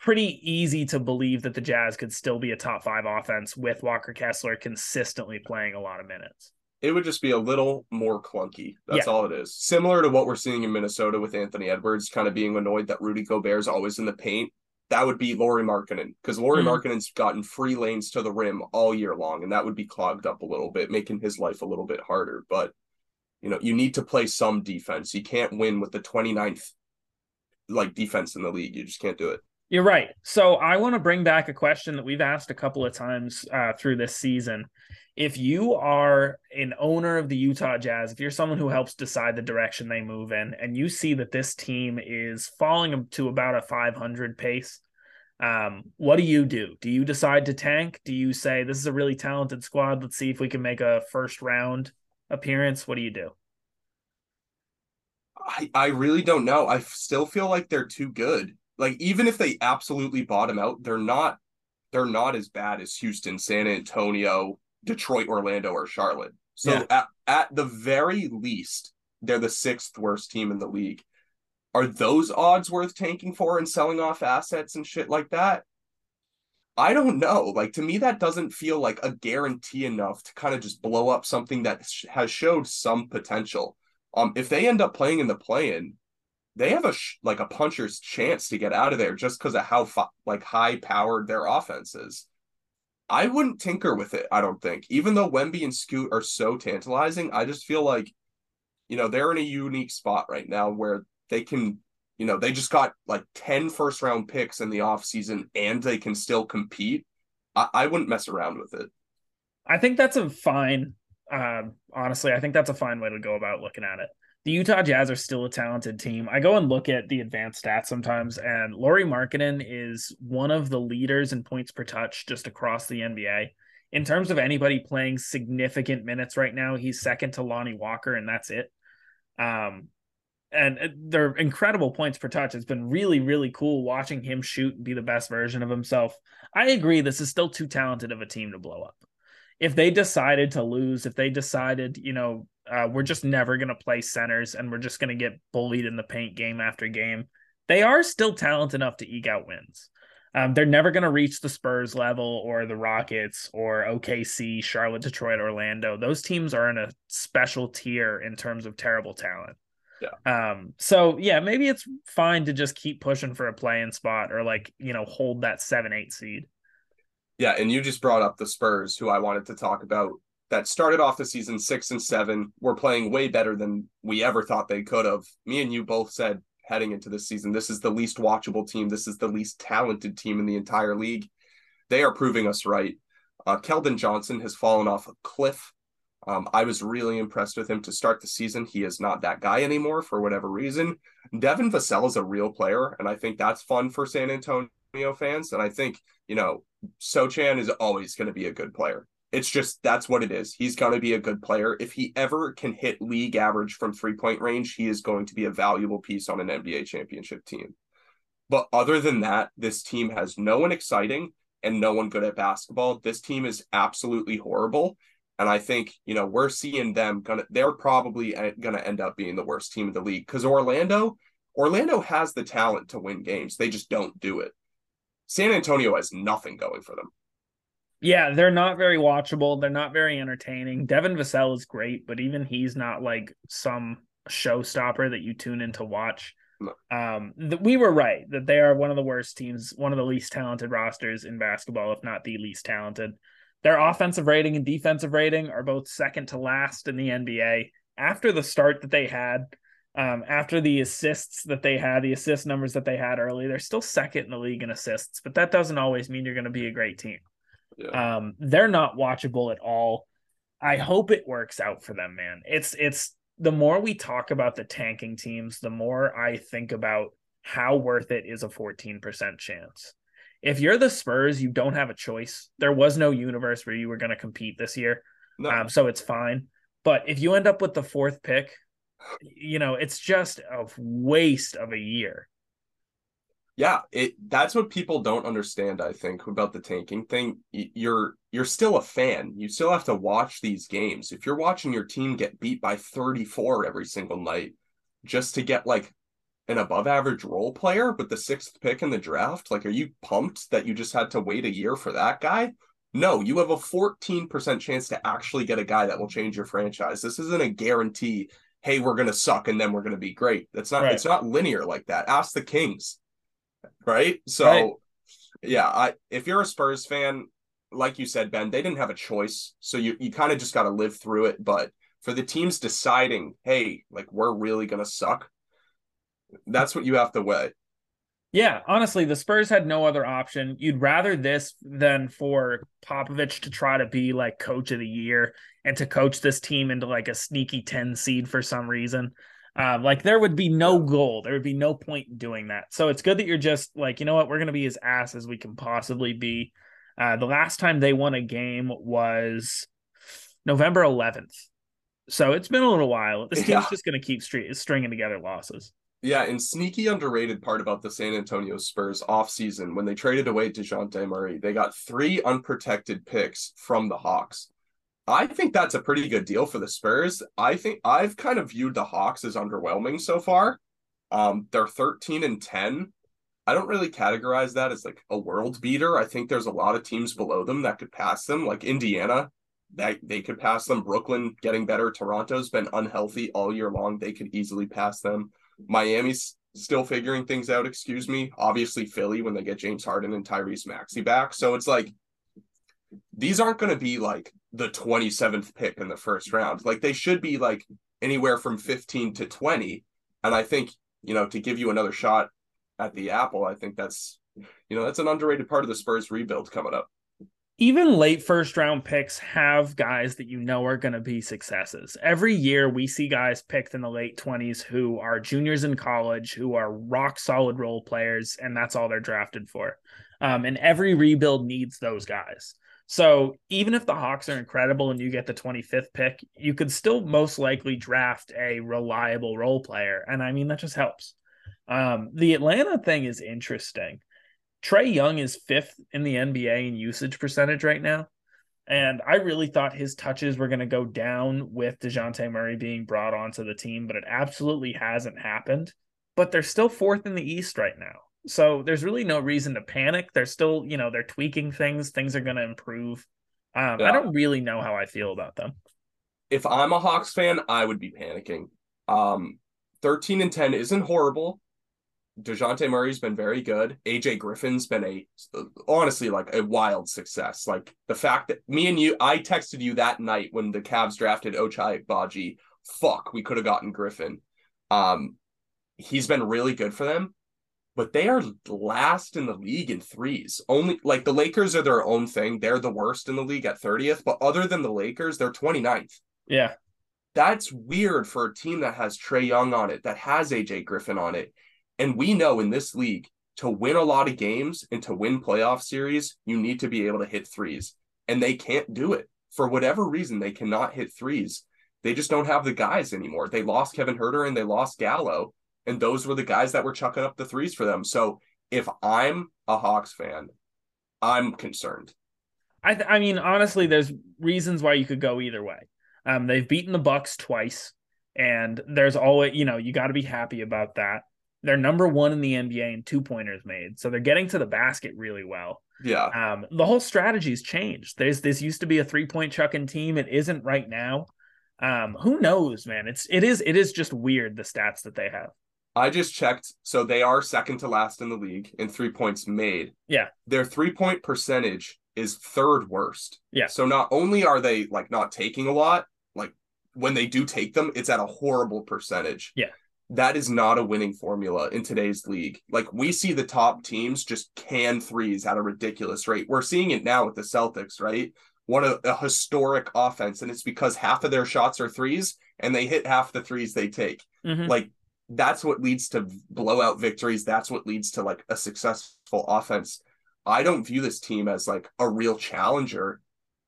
pretty easy to believe that the Jazz could still be a top 5 offense with Walker Kessler consistently playing a lot of minutes it would just be a little more clunky. That's yeah. all it is. Similar to what we're seeing in Minnesota with Anthony Edwards kind of being annoyed that Rudy Gobert is always in the paint. That would be Lauri Markkanen because Lauri mm. Markkanen's gotten free lanes to the rim all year long, and that would be clogged up a little bit, making his life a little bit harder. But you know, you need to play some defense. You can't win with the 29th like defense in the league. You just can't do it. You're right. So I want to bring back a question that we've asked a couple of times uh, through this season if you are an owner of the Utah Jazz, if you're someone who helps decide the direction they move in, and you see that this team is falling to about a 500 pace, um, what do you do? Do you decide to tank? Do you say this is a really talented squad? Let's see if we can make a first round appearance. What do you do? I, I really don't know. I still feel like they're too good. Like even if they absolutely bottom out, they're not they're not as bad as Houston, San Antonio, Detroit, Orlando, or Charlotte. So yeah. at, at the very least, they're the sixth worst team in the league. Are those odds worth tanking for and selling off assets and shit like that? I don't know. Like to me, that doesn't feel like a guarantee enough to kind of just blow up something that sh- has showed some potential. Um, if they end up playing in the play-in, they have a sh- like a puncher's chance to get out of there just because of how fi- like high powered their offense is. I wouldn't tinker with it, I don't think. Even though Wemby and Scoot are so tantalizing, I just feel like, you know, they're in a unique spot right now where they can, you know, they just got like 10 first round picks in the offseason and they can still compete. I, I wouldn't mess around with it. I think that's a fine, uh, honestly, I think that's a fine way to go about looking at it the Utah Jazz are still a talented team. I go and look at the advanced stats sometimes, and Lauri Markkanen is one of the leaders in points per touch just across the NBA. In terms of anybody playing significant minutes right now, he's second to Lonnie Walker, and that's it. Um, and uh, they're incredible points per touch. It's been really, really cool watching him shoot and be the best version of himself. I agree, this is still too talented of a team to blow up. If they decided to lose, if they decided, you know, uh, we're just never going to play centers and we're just going to get bullied in the paint game after game. They are still talented enough to eke out wins. Um, they're never going to reach the Spurs level or the Rockets or OKC, Charlotte, Detroit, Orlando. Those teams are in a special tier in terms of terrible talent. Yeah. Um, so yeah, maybe it's fine to just keep pushing for a play-in spot or like, you know, hold that seven, eight seed. Yeah, and you just brought up the Spurs, who I wanted to talk about that started off the season six and seven were playing way better than we ever thought they could have. Me and you both said heading into this season, this is the least watchable team. This is the least talented team in the entire league. They are proving us right. Uh, Keldon Johnson has fallen off a cliff. Um, I was really impressed with him to start the season. He is not that guy anymore for whatever reason. Devin Vassell is a real player, and I think that's fun for San Antonio fans. And I think, you know, Sochan is always going to be a good player. It's just that's what it is. He's going to be a good player. If he ever can hit league average from three point range, he is going to be a valuable piece on an NBA championship team. But other than that, this team has no one exciting and no one good at basketball. This team is absolutely horrible. And I think, you know, we're seeing them gonna they're probably eh, gonna end up being the worst team in the league because Orlando, Orlando has the talent to win games. They just don't do it. San Antonio has nothing going for them. Yeah, they're not very watchable. They're not very entertaining. Devin Vassell is great, but even he's not like some showstopper that you tune in to watch. No. Um, th- we were right that they are one of the worst teams, one of the least talented rosters in basketball, if not the least talented. Their offensive rating and defensive rating are both second to last in the NBA. After the start that they had, um, after the assists that they had, the assist numbers that they had early, they're still second in the league in assists, but that doesn't always mean you're going to be a great team. Yeah. Um, they're not watchable at all. I hope it works out for them, man. It's it's the more we talk about the tanking teams, the more I think about how worth it is a 14% chance. If you're the Spurs, you don't have a choice. There was no universe where you were going to compete this year. No. Um, so it's fine. But if you end up with the fourth pick, you know, it's just a waste of a year. Yeah it that's what people don't understand i think about the tanking thing. You're you're still a fan. You still have to watch these games. If you're watching your team get beat by 34 every single night just to get like an above average role player with the sixth pick in the draft like are you pumped that you just had to wait a year for that guy? No you have a 14% chance to actually get a guy that will change your franchise. This isn't a guarantee hey we're going to suck and then we're going to be great that's not right. it's not linear like that ask the kings right? So right. yeah, I if you're a Spurs fan, like you said, Ben, they didn't have a choice. So you you kind of just got to live through it. But for the teams deciding, hey, like we're really gonna suck, that's what you have to weigh. Yeah, honestly, the Spurs had no other option. You'd rather this than for Popovich to try to be like coach of the year and to coach this team into like a sneaky 10 seed for some reason. Um, like there would be no goal. There would be no point in doing that. So it's good that you're just like, you know what, we're gonna be as ass as we can possibly be. Uh, the last time they won a game was November 11th. So it's been a little while. This team's yeah. just gonna keep stringing together losses. Yeah, and sneaky underrated part about the San Antonio Spurs offseason, when they traded away DeJounte Murray, they got three unprotected picks from the Hawks. I think that's a pretty good deal for the Spurs. I think I've kind of viewed the Hawks as underwhelming so far. Um, they're 13 and 10. I don't really categorize that as like a world beater. I think there's a lot of teams below them that could pass them, like Indiana, that they could pass them. Brooklyn getting better. Toronto's been unhealthy all year long. They could easily pass them. Miami's still figuring things out, excuse me. Obviously, Philly when they get James Harden and Tyrese Maxey back. So it's like these aren't going to be like the 27th pick in the first round. Like they should be like anywhere from 15 to 20. And I think, you know, to give you another shot at the apple, I think that's, you know, that's an underrated part of the Spurs rebuild coming up. Even late first round picks have guys that you know are going to be successes. Every year we see guys picked in the late 20s who are juniors in college, who are rock solid role players, and that's all they're drafted for. Um, and every rebuild needs those guys. So even if the Hawks are incredible and you get the 25th pick, you could still most likely draft a reliable role player. And I mean, that just helps. Um, the Atlanta thing is interesting. Trae Young is fifth in the NBA in usage percentage right now. And I really thought his touches were going to go down with DeJounte Murray being brought onto the team, but it absolutely hasn't happened. But they're still fourth in the East right now. So there's really no reason to panic. They're still, you know, they're tweaking things. Things are going to improve. Um, yeah. I don't really know how I feel about them. If I'm a Hawks fan, I would be panicking. Um, 13 and 10 isn't horrible. DeJounte Murray's been very good. AJ Griffin's been a honestly like a wild success. Like the fact that me and you, I texted you that night when the Cavs drafted Ochai Agbaji. Fuck, we could have gotten Griffin. Um, he's been really good for them but they are last in the league in threes. Only like the Lakers are their own thing. They're the worst in the league at 30th, but other than the Lakers, they're 29th. Yeah. That's weird for a team that has Trae Young on it, that has AJ Griffin on it. And we know in this league, to win a lot of games and to win playoff series, you need to be able to hit threes. And they can't do it. for whatever reason, they cannot hit threes. They just don't have the guys anymore. They lost Kevin Huerter and they lost Gallo, and those were the guys that were chucking up the threes for them. So if I'm a Hawks fan, I'm concerned. I th- I mean, honestly, there's reasons why you could go either way. Um, they've beaten the Bucks twice, and there's always you know you got to be happy about that. They're number one in the NBA in two pointers made, so they're getting to the basket really well. Yeah. Um, the whole strategy's changed. There's this used to be a three point chucking team. It isn't right now. Um, who knows, man? It's it is it is just weird the stats that they have. I just checked. So they are second to last in the league in three points made. Yeah. Their three point percentage is third worst. Yeah. So not only are they like not taking a lot, like when they do take them, it's at a horrible percentage. Yeah. That is not a winning formula in today's league. Like we see the top teams just can threes at a ridiculous rate. We're seeing it now with the Celtics, right? What a, a historic offense. And it's because half of their shots are threes and they hit half the threes they take. Mhm. Like that's what leads to blowout victories. That's what leads to like a successful offense. I don't view this team as like a real challenger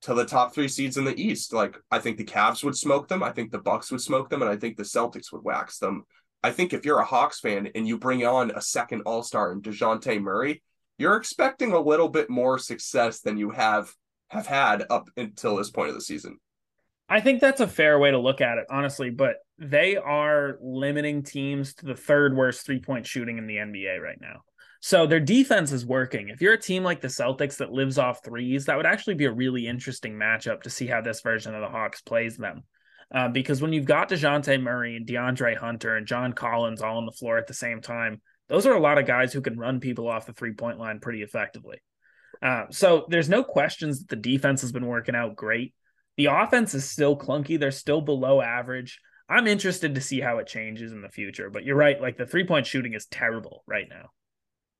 to the top three seeds in the East. Like I think the Cavs would smoke them. I think the Bucks would smoke them, and I think the Celtics would wax them. I think if you're a Hawks fan and you bring on a second All Star in Dejounte Murray, you're expecting a little bit more success than you have have had up until this point of the season. I think that's a fair way to look at it, honestly, but they are limiting teams to the third worst three point shooting in the NBA right now. So their defense is working. If you're a team like the Celtics that lives off threes, that would actually be a really interesting matchup to see how this version of the Hawks plays them. Uh, because when you've got DeJounte Murray and DeAndre Hunter and John Collins all on the floor at the same time, those are a lot of guys who can run people off the three point line pretty effectively. Uh, so there's no questions that the defense has been working out great. The offense is still clunky. They're still below average. I'm interested to see how it changes in the future. But you're right. Like the three point shooting is terrible right now.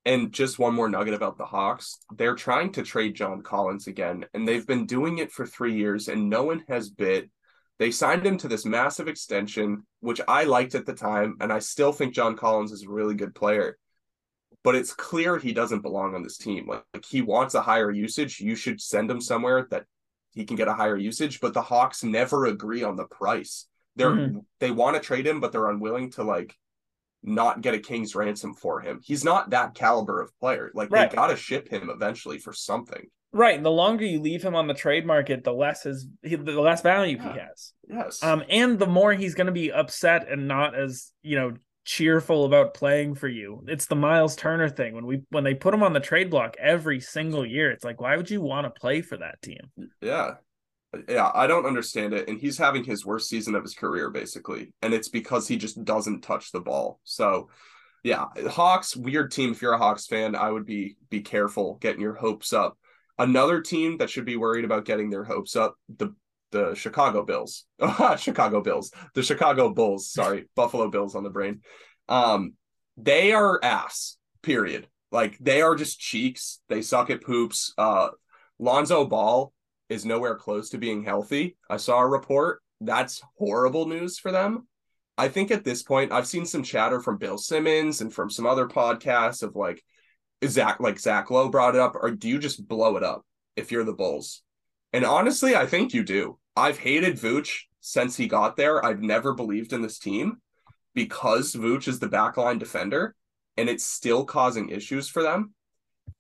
And just one more nugget about the Hawks. They're trying to trade John Collins again, and they've been doing it for three years, and no one has bid. They signed him to this massive extension, which I liked at the time, and I still think John Collins is a really good player. But it's clear he doesn't belong on this team. Like, like he wants a higher usage. You should send him somewhere that he can get a higher usage. But the Hawks never agree on the price. They're Mhm. they want to trade him, but they're unwilling to like not get a king's ransom for him. He's not that caliber of player. Like Right. they got to ship him eventually for something. Right. The longer you leave him on the trade market, the less his the less value he has. Yes. Um, and the more he's going to be upset and not as you know cheerful about playing for you. It's the Miles Turner thing when we when they put him on the trade block every single year. It's like, why would you want to play for that team? yeah. Yeah, I don't understand it. And he's having his worst season of his career, basically. And it's because he just doesn't touch the ball. So yeah, Hawks, weird team. If you're a Hawks fan, I would be be careful getting your hopes up. Another team that should be worried about getting their hopes up, the the Chicago Bills. Chicago Bills. The Chicago Bulls, sorry, Buffalo Bills on the brain. Um, they are ass, period. Like they are just cheeks. They suck at poops. Uh Lonzo Ball is nowhere close to being healthy. I saw a report. That's horrible news for them. I think at this point, I've seen some chatter from Bill Simmons and from some other podcasts of like Zach, like Zach Lowe brought it up, or do you just blow it up if you're the Bulls? And honestly, I think you do. I've hated Vooch since he got there. I've never believed in this team because Vooch is the backline defender and it's still causing issues for them.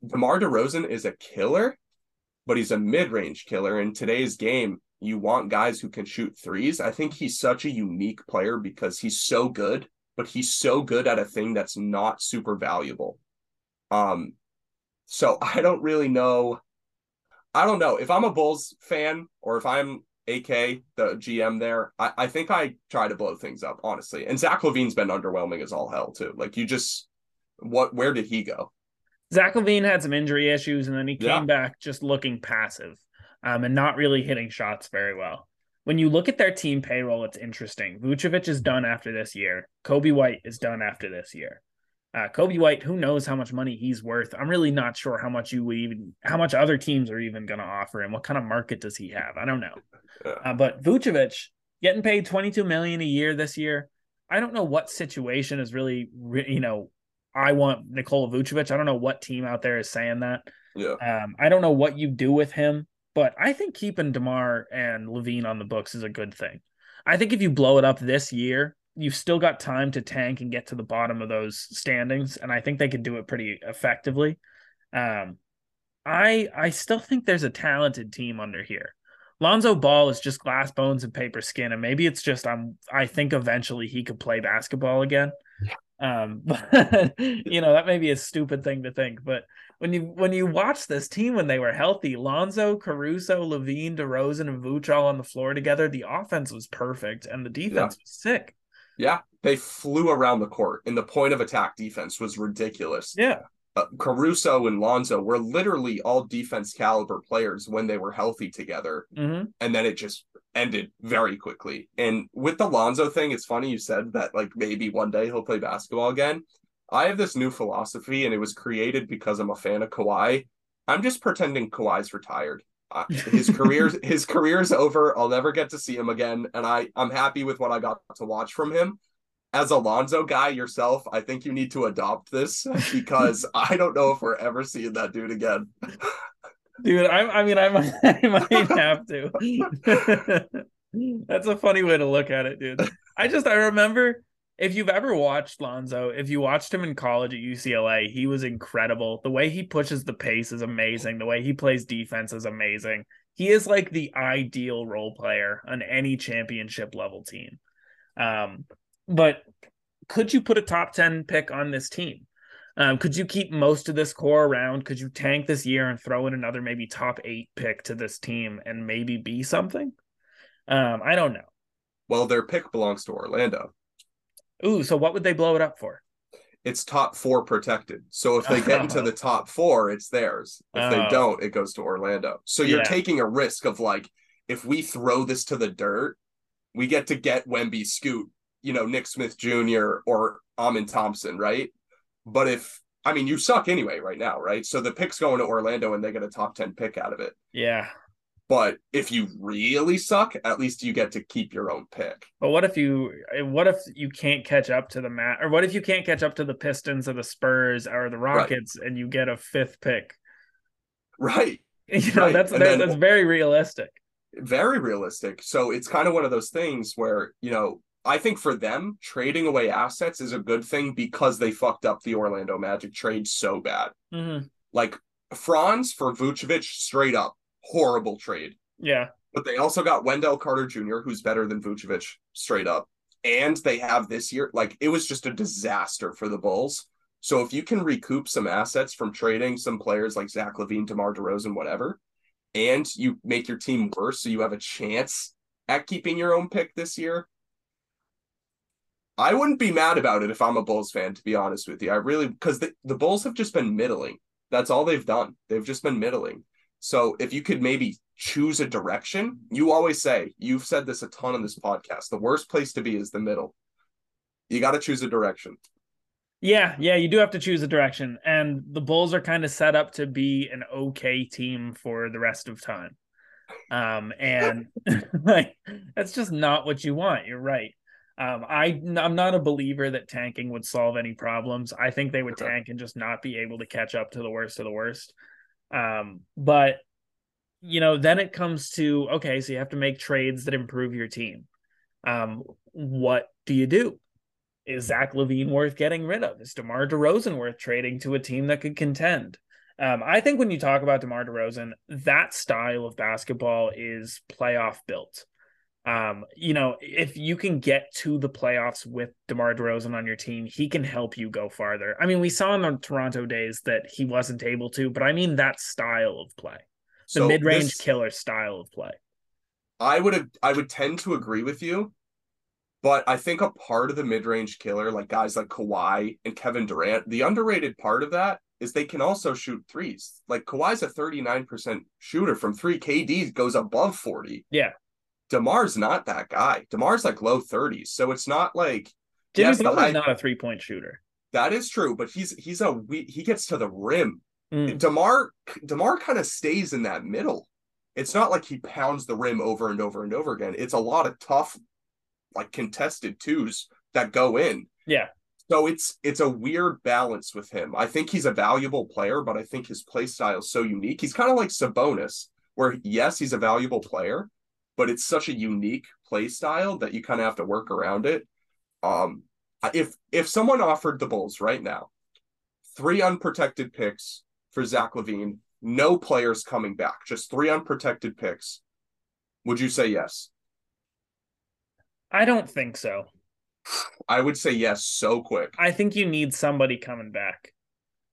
DeMar DeRozan is a killer, but he's a mid-range killer. In today's game, you want guys who can shoot threes. I think he's such a unique player because he's so good, but he's so good at a thing that's not super valuable. Um, so I don't really know. I don't know if I'm a Bulls fan or if I'm AK, the GM there. I, I think I try to blow things up, honestly. And Zach LaVine's been underwhelming as all hell too. Like you just, what? Where did he go? Zach LaVine had some injury issues, and then he came Yeah. back just looking passive, um, and not really hitting shots very well. When you look at their team payroll, it's interesting. Vucevic is done after this year. Coby White is done after this year. Uh, Coby White, who knows how much money he's worth? I'm really not sure how much you would even, how much other teams are even going to offer him. What kind of market does he have? I don't know. Uh, but Vucevic getting paid 22 million a year this year. I don't know what situation is really, you know, I want Nikola Vucevic. I don't know what team out there is saying that. Yeah. Um, I don't know what you do with him. but I think keeping DeMar and LaVine on the books is a good thing. I think if you blow it up this year, you've still got time to tank and get to the bottom of those standings, and I think they could do it pretty effectively. Um, I I still think there's a talented team under here. Lonzo Ball is just glass bones and paper skin, and maybe it's just I'm I think eventually he could play basketball again. Um, but you know that may be a stupid thing to think, but when you when you watch this team when they were healthy, Lonzo, Caruso, LaVine, DeRozan, and Vooch all on the floor together, the offense was perfect and the defense yeah. was sick. Yeah, they flew around the court, and the point of attack defense was ridiculous. Yeah, uh, Caruso and Lonzo were literally all defense caliber players when they were healthy together. Mm-hmm. And then it just ended very quickly. And with the Lonzo thing, it's funny you said that like maybe one day he'll play basketball again. I have this new philosophy, and it was created because I'm a fan of Kawhi. I'm just pretending Kawhi's retired. His career's his career's over. I'll never get to see him again, and I I'm happy with what I got to watch from him as Alonzo guy yourself, I think you need to adopt this because I don't know if we're ever seeing that dude again. Dude, I, I mean, I might, I might have to. That's a funny way to look at it, dude. I just, I remember if you've ever watched Lonzo, if you watched him in college at UCLA, he was incredible. The way he pushes the pace is amazing. The way he plays defense is amazing. He is like the ideal role player on any championship level team. Um, but could you put a top 10 pick on this team? Um, could you keep most of this core around? Could you tank this year and throw in another maybe top eight pick to this team and maybe be something? Um, I don't know. Well, their pick belongs to Orlando. Ooh, so what would they blow it up for? It's top four protected. So if they get into the top four, it's theirs. If they oh. don't, it goes to Orlando. So you're yeah. taking a risk of like, if we throw this to the dirt, we get to get Wemby Scoot you know, Nick Smith Jr. or Amen Thompson, right? But if I mean you suck anyway right now, right? So the pick's going to Orlando and they get a top 10 pick out of it. Yeah. But if you really suck, at least you get to keep your own pick. But what if you what if you can't catch up to the mat or what if you can't catch up to the Pistons or the Spurs or the Rockets right. and you get a fifth pick? Right. You know, right. that's that's, then, that's very realistic. Very realistic. So it's kind of one of those things where, you know, I think for them, trading away assets is a good thing because they fucked up the Orlando Magic trade so bad. Mm-hmm. Like Franz for Vucevic, straight up horrible trade. Yeah. But they also got Wendell Carter Jr., who's better than Vucevic, straight up. And they have this year, like it was just a disaster for the Bulls. So if you can recoup some assets from trading some players like Zach LaVine, DeMar DeRozan, whatever, and you make your team worse so you have a chance at keeping your own pick this year, I wouldn't be mad about it if I'm a Bulls fan, to be honest with you. I really because the, the Bulls have just been middling. That's all they've done. They've just been middling. So if you could maybe choose a direction, you always say, you've said this a ton on this podcast. The worst place to be is the middle. You got to choose a direction. Yeah, yeah, you do have to choose a direction. And the Bulls are kind of set up to be an okay team for the rest of time. Um, and like that's just not what you want. You're right. Um, I I'm not a believer that tanking would solve any problems. I think they would okay. tank and just not be able to catch up to the worst of the worst. Um, but you know, then it comes to okay, so you have to make trades that improve your team. Um, what do you do? Is Zach LaVine worth getting rid of? Is DeMar DeRozan worth trading to a team that could contend? Um, I think when you talk about DeMar DeRozan, that style of basketball is playoff built um, you know, if you can get to the playoffs with DeMar DeRozan on your team, he can help you go farther. I mean, we saw in the Toronto days that he wasn't able to, but I mean that style of play, the so mid-range this, killer style of play. I would I would tend to agree with you, but I think a part of the mid-range killer, like guys like Kawhi and Kevin Durant, the underrated part of that is they can also shoot threes. Like Kawhi's a 39% shooter from three. KD goes above 40. Yeah. DeMar's not that guy. DeMar's like low 30s. So it's not like Jimmy yes, Butler's high, not a three point shooter. That is true, but he's he's a he gets to the rim. Mm. DeMar DeMar kind of stays in that middle. It's not like he pounds the rim over and over and over again. It's a lot of tough, like contested twos that go in. Yeah. So it's it's a weird balance with him. I think he's a valuable player, but I think his play style is so unique. He's kind of like Sabonis, where yes, he's a valuable player, but it's such a unique play style that you kind of have to work around it. Um, if if someone offered the Bulls right now three unprotected picks for Zach LaVine, no players coming back, just three unprotected picks, would you say yes? I don't think so. I would say yes so quick. I think you need somebody coming back.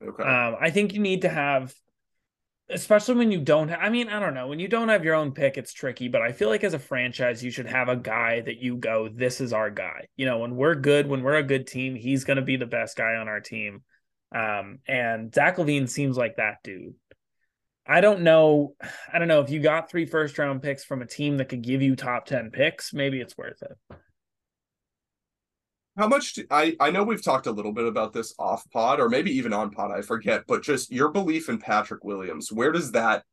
Okay. Um, I think you need to have, especially when you don't. Ha- I mean, I don't know. When you don't have your own pick, it's tricky. But I feel like as a franchise, you should have a guy that you go, "This is our guy." You know, when we're good, when we're a good team, he's going to be the best guy on our team. Um, and Zach LaVine seems like that dude. I don't know. I don't know if you got three first round picks from a team that could give you top 10 picks, maybe it's worth it. How much do, I I know we've talked a little bit about this off pod or maybe even on pod, I forget, but just your belief in Patrick Williams, where does that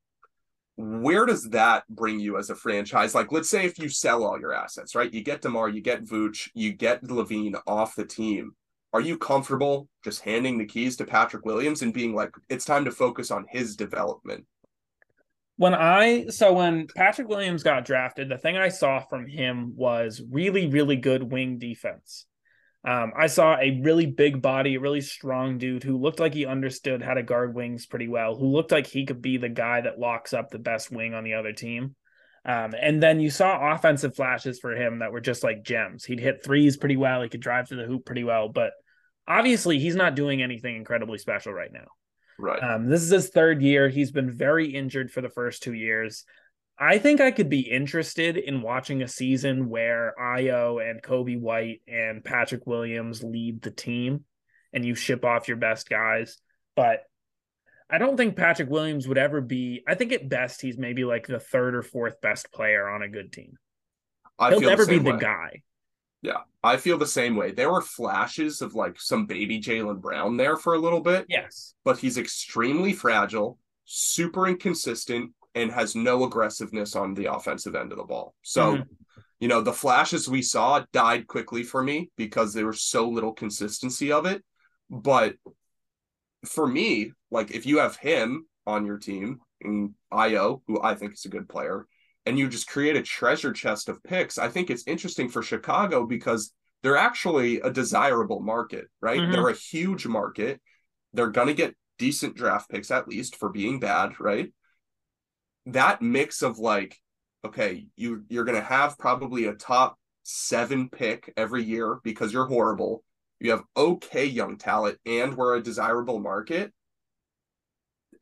where does that bring you as a franchise? Like, let's say if you sell all your assets, right? You get DeMar, you get Vooch, you get LaVine off the team. Are you comfortable just handing the keys to Patrick Williams and being like, it's time to focus on his development? When I so when Patrick Williams got drafted, the thing I saw from him was really, really good wing defense. Um, I saw a really big body, a really strong dude who looked like he understood how to guard wings pretty well, who looked like he could be the guy that locks up the best wing on the other team. Um, and then you saw offensive flashes for him that were just like gems. He'd hit threes pretty well. He could drive to the hoop pretty well, but obviously he's not doing anything incredibly special right now. Right. Um, this is his third year. He's been very injured for the first two years. I think I could be interested in watching a season where Ayo and Coby White and Patrick Williams lead the team and you ship off your best guys. But I don't think Patrick Williams would ever be, I think at best he's maybe like the third or fourth best player on a good team. I He'll feel never the be same the guy. Yeah, I feel the same way. There were flashes of like some baby Jaylen Brown there for a little bit, Yes. but he's extremely fragile, super inconsistent, and has no aggressiveness on the offensive end of the ball. So, Mhm. you know, the flashes we saw died quickly for me because there was so little consistency of it. But for me, like if you have him on your team in Ayo, who I think is a good player, and you just create a treasure chest of picks, I think it's interesting for Chicago because they're actually a desirable market, right? Mhm. They're a huge market. They're going to get decent draft picks at least for being bad, right? That mix of like, okay, you you're going to have probably a top 7 pick every year because you're horrible. You have okay young talent and we're a desirable market.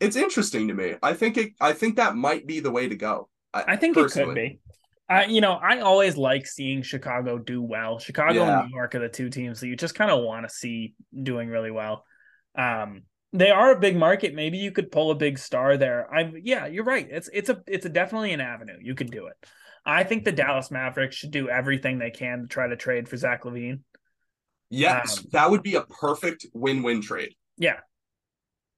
It's interesting to me. I think it I think that might be the way to go. I think it could be. I, you know, I always like seeing Chicago do well. Chicago Yeah. and New York are the two teams that you just kind of want to see doing really well. Um, they are a big market. Maybe you could pull a big star there. I'm, yeah, you're right. It's it's a it's a definitely an avenue. You could do it. I think the Dallas Mavericks should do everything they can to try to trade for Zach LaVine. Yes, Um, that would be a perfect win-win trade. Yeah.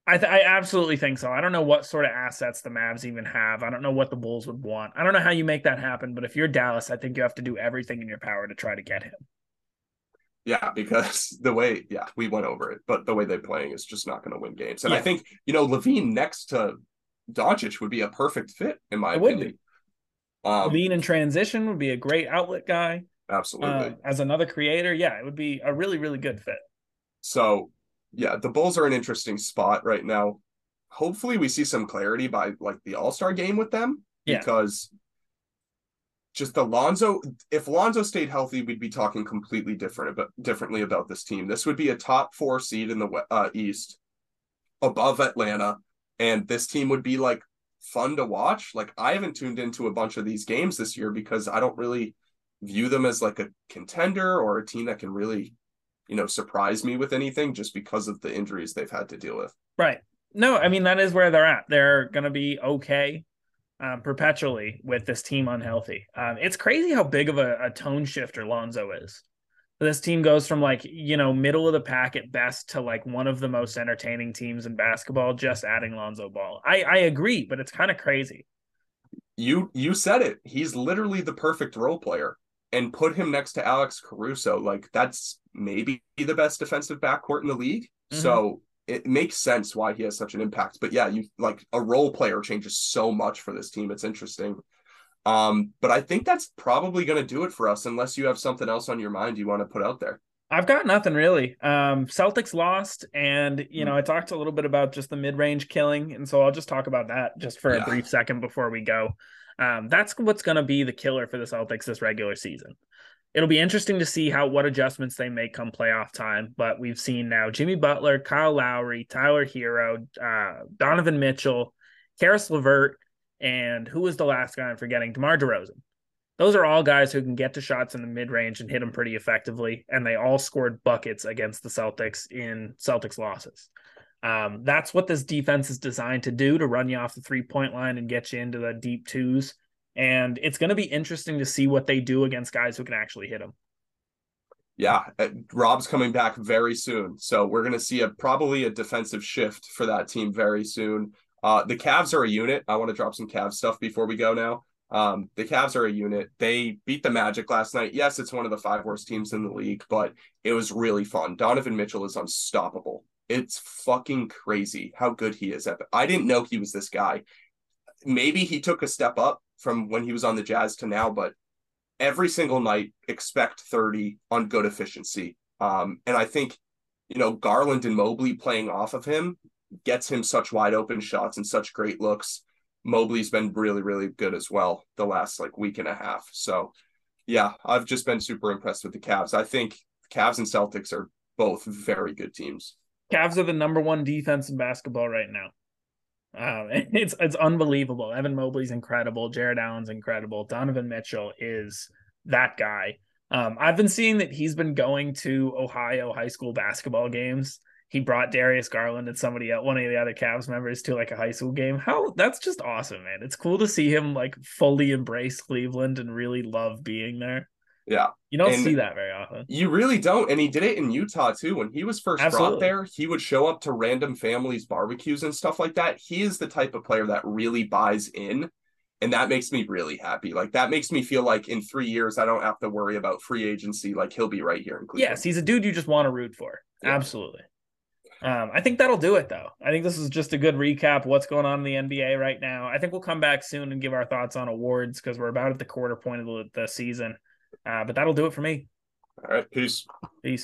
I, th- I absolutely think so. I don't know what sort of assets the Mavs even have. I don't know what the Bulls would want. I don't know how you make that happen, but if you're Dallas, I think you have to do everything in your power to try to get him. Yeah, because the way, yeah, we went over it, but the way they're playing is just not going to win games. And I think, you know, LaVine next to Doncic would be a perfect fit, in my It would opinion. Um, LaVine in transition would be a great outlet guy. absolutely. Uh, as another creator, yeah, it would be a really, really good fit. So, yeah, the Bulls are an interesting spot right now. Hopefully, we see some clarity by like the All Star game with them Yeah. because just Alonzo, if Alonzo stayed healthy, we'd be talking completely different about differently about this team. This would be a top four seed in the uh, East, above Atlanta, and this team would be like fun to watch. Like I haven't tuned into a bunch of these games this year because I don't really view them as like a contender or a team that can really you know, surprise me with anything just because of the injuries they've had to deal with. Right. No, I mean, that is where they're at. They're going to be okay um, perpetually with this team unhealthy. Um, it's crazy how big of a, a tone shifter Lonzo is. This team goes from like, you know, middle of the pack at best to like one of the most entertaining teams in basketball, just adding Lonzo Ball. I, I agree, but it's kind of crazy. You you said it. He's literally the perfect role player. And put him next to Alex Caruso, like that's maybe the best defensive backcourt in the league. Mhm. So it makes sense why he has such an impact. But yeah, you like a role player changes so much for this team. It's interesting. Um, but I think that's probably going to do it for us, unless you have something else on your mind you want to put out there. I've got nothing really. Um, Celtics lost, and you know, I talked a little bit about just the mid-range killing, and so I'll just talk about that just for yeah. a brief second before we go. Um, that's what's going to be the killer for the Celtics this regular season. It'll be interesting to see how what adjustments they make come playoff time. But we've seen now Jimmy Butler, Kyle Lowry, Tyler Herro, uh, Donovan Mitchell, Caris LeVert, and who was the last guy I'm forgetting? DeMar DeRozan. Those are all guys who can get to shots in the mid range and hit them pretty effectively. And they all scored buckets against the Celtics in Celtics losses. Um, that's what this defense is designed to do to run you off the three point line and get you into the deep twos. And it's going to be interesting to see what they do against guys who can actually hit them. Yeah, uh, Rob's coming back very soon. So we're going to see a probably a defensive shift for that team very soon. Uh, the Cavs are a unit. I want to drop some Cavs stuff before we go now. Um, the Cavs are a unit. They beat the Magic last night. Yes, it's one of the five worst teams in the league, but it was really fun. Donovan Mitchell is unstoppable. It's fucking crazy how good he is at. I didn't know he was this guy. Maybe he took a step up from when he was on the Jazz to now, but every single night expect 30 on good efficiency. Um, and I think, you know, Garland and Mobley playing off of him gets him such wide open shots and such great looks. Mobley's been really, really good as well the last like week and a half. So, yeah, I've just been super impressed with the Cavs. I think Cavs and Celtics are both very good teams. Cavs are the number one defense in basketball right now. Um, it's it's unbelievable. Evan Mobley's incredible. Jarrett Allen's incredible. Donovan Mitchell is that guy. Um, I've been seeing that he's been going to Ohio high school basketball games he brought Darius Garland and somebody else, one of the other Cavs members to like a high school game. How that's just awesome, man. It's cool to see him like fully embrace Cleveland and really love being there. Yeah. You don't and see that very often. You really don't. And he did it in Utah too. When he was first Absolutely. brought there, he would show up to random families' barbecues and stuff like that. He is the type of player that really buys in. And that makes me really happy. Like that makes me feel like in three years I don't have to worry about free agency. Like he'll be right here in Cleveland. Yes, he's a dude you just want to root for. Yeah. Absolutely. Um, I think that'll do it though. I think this is just a good recap what's going on in the NBA right now. I think we'll come back soon and give our thoughts on awards because we're about at the quarter point of the, the season. Uh, but that'll do it for me. All right. Peace. Peace.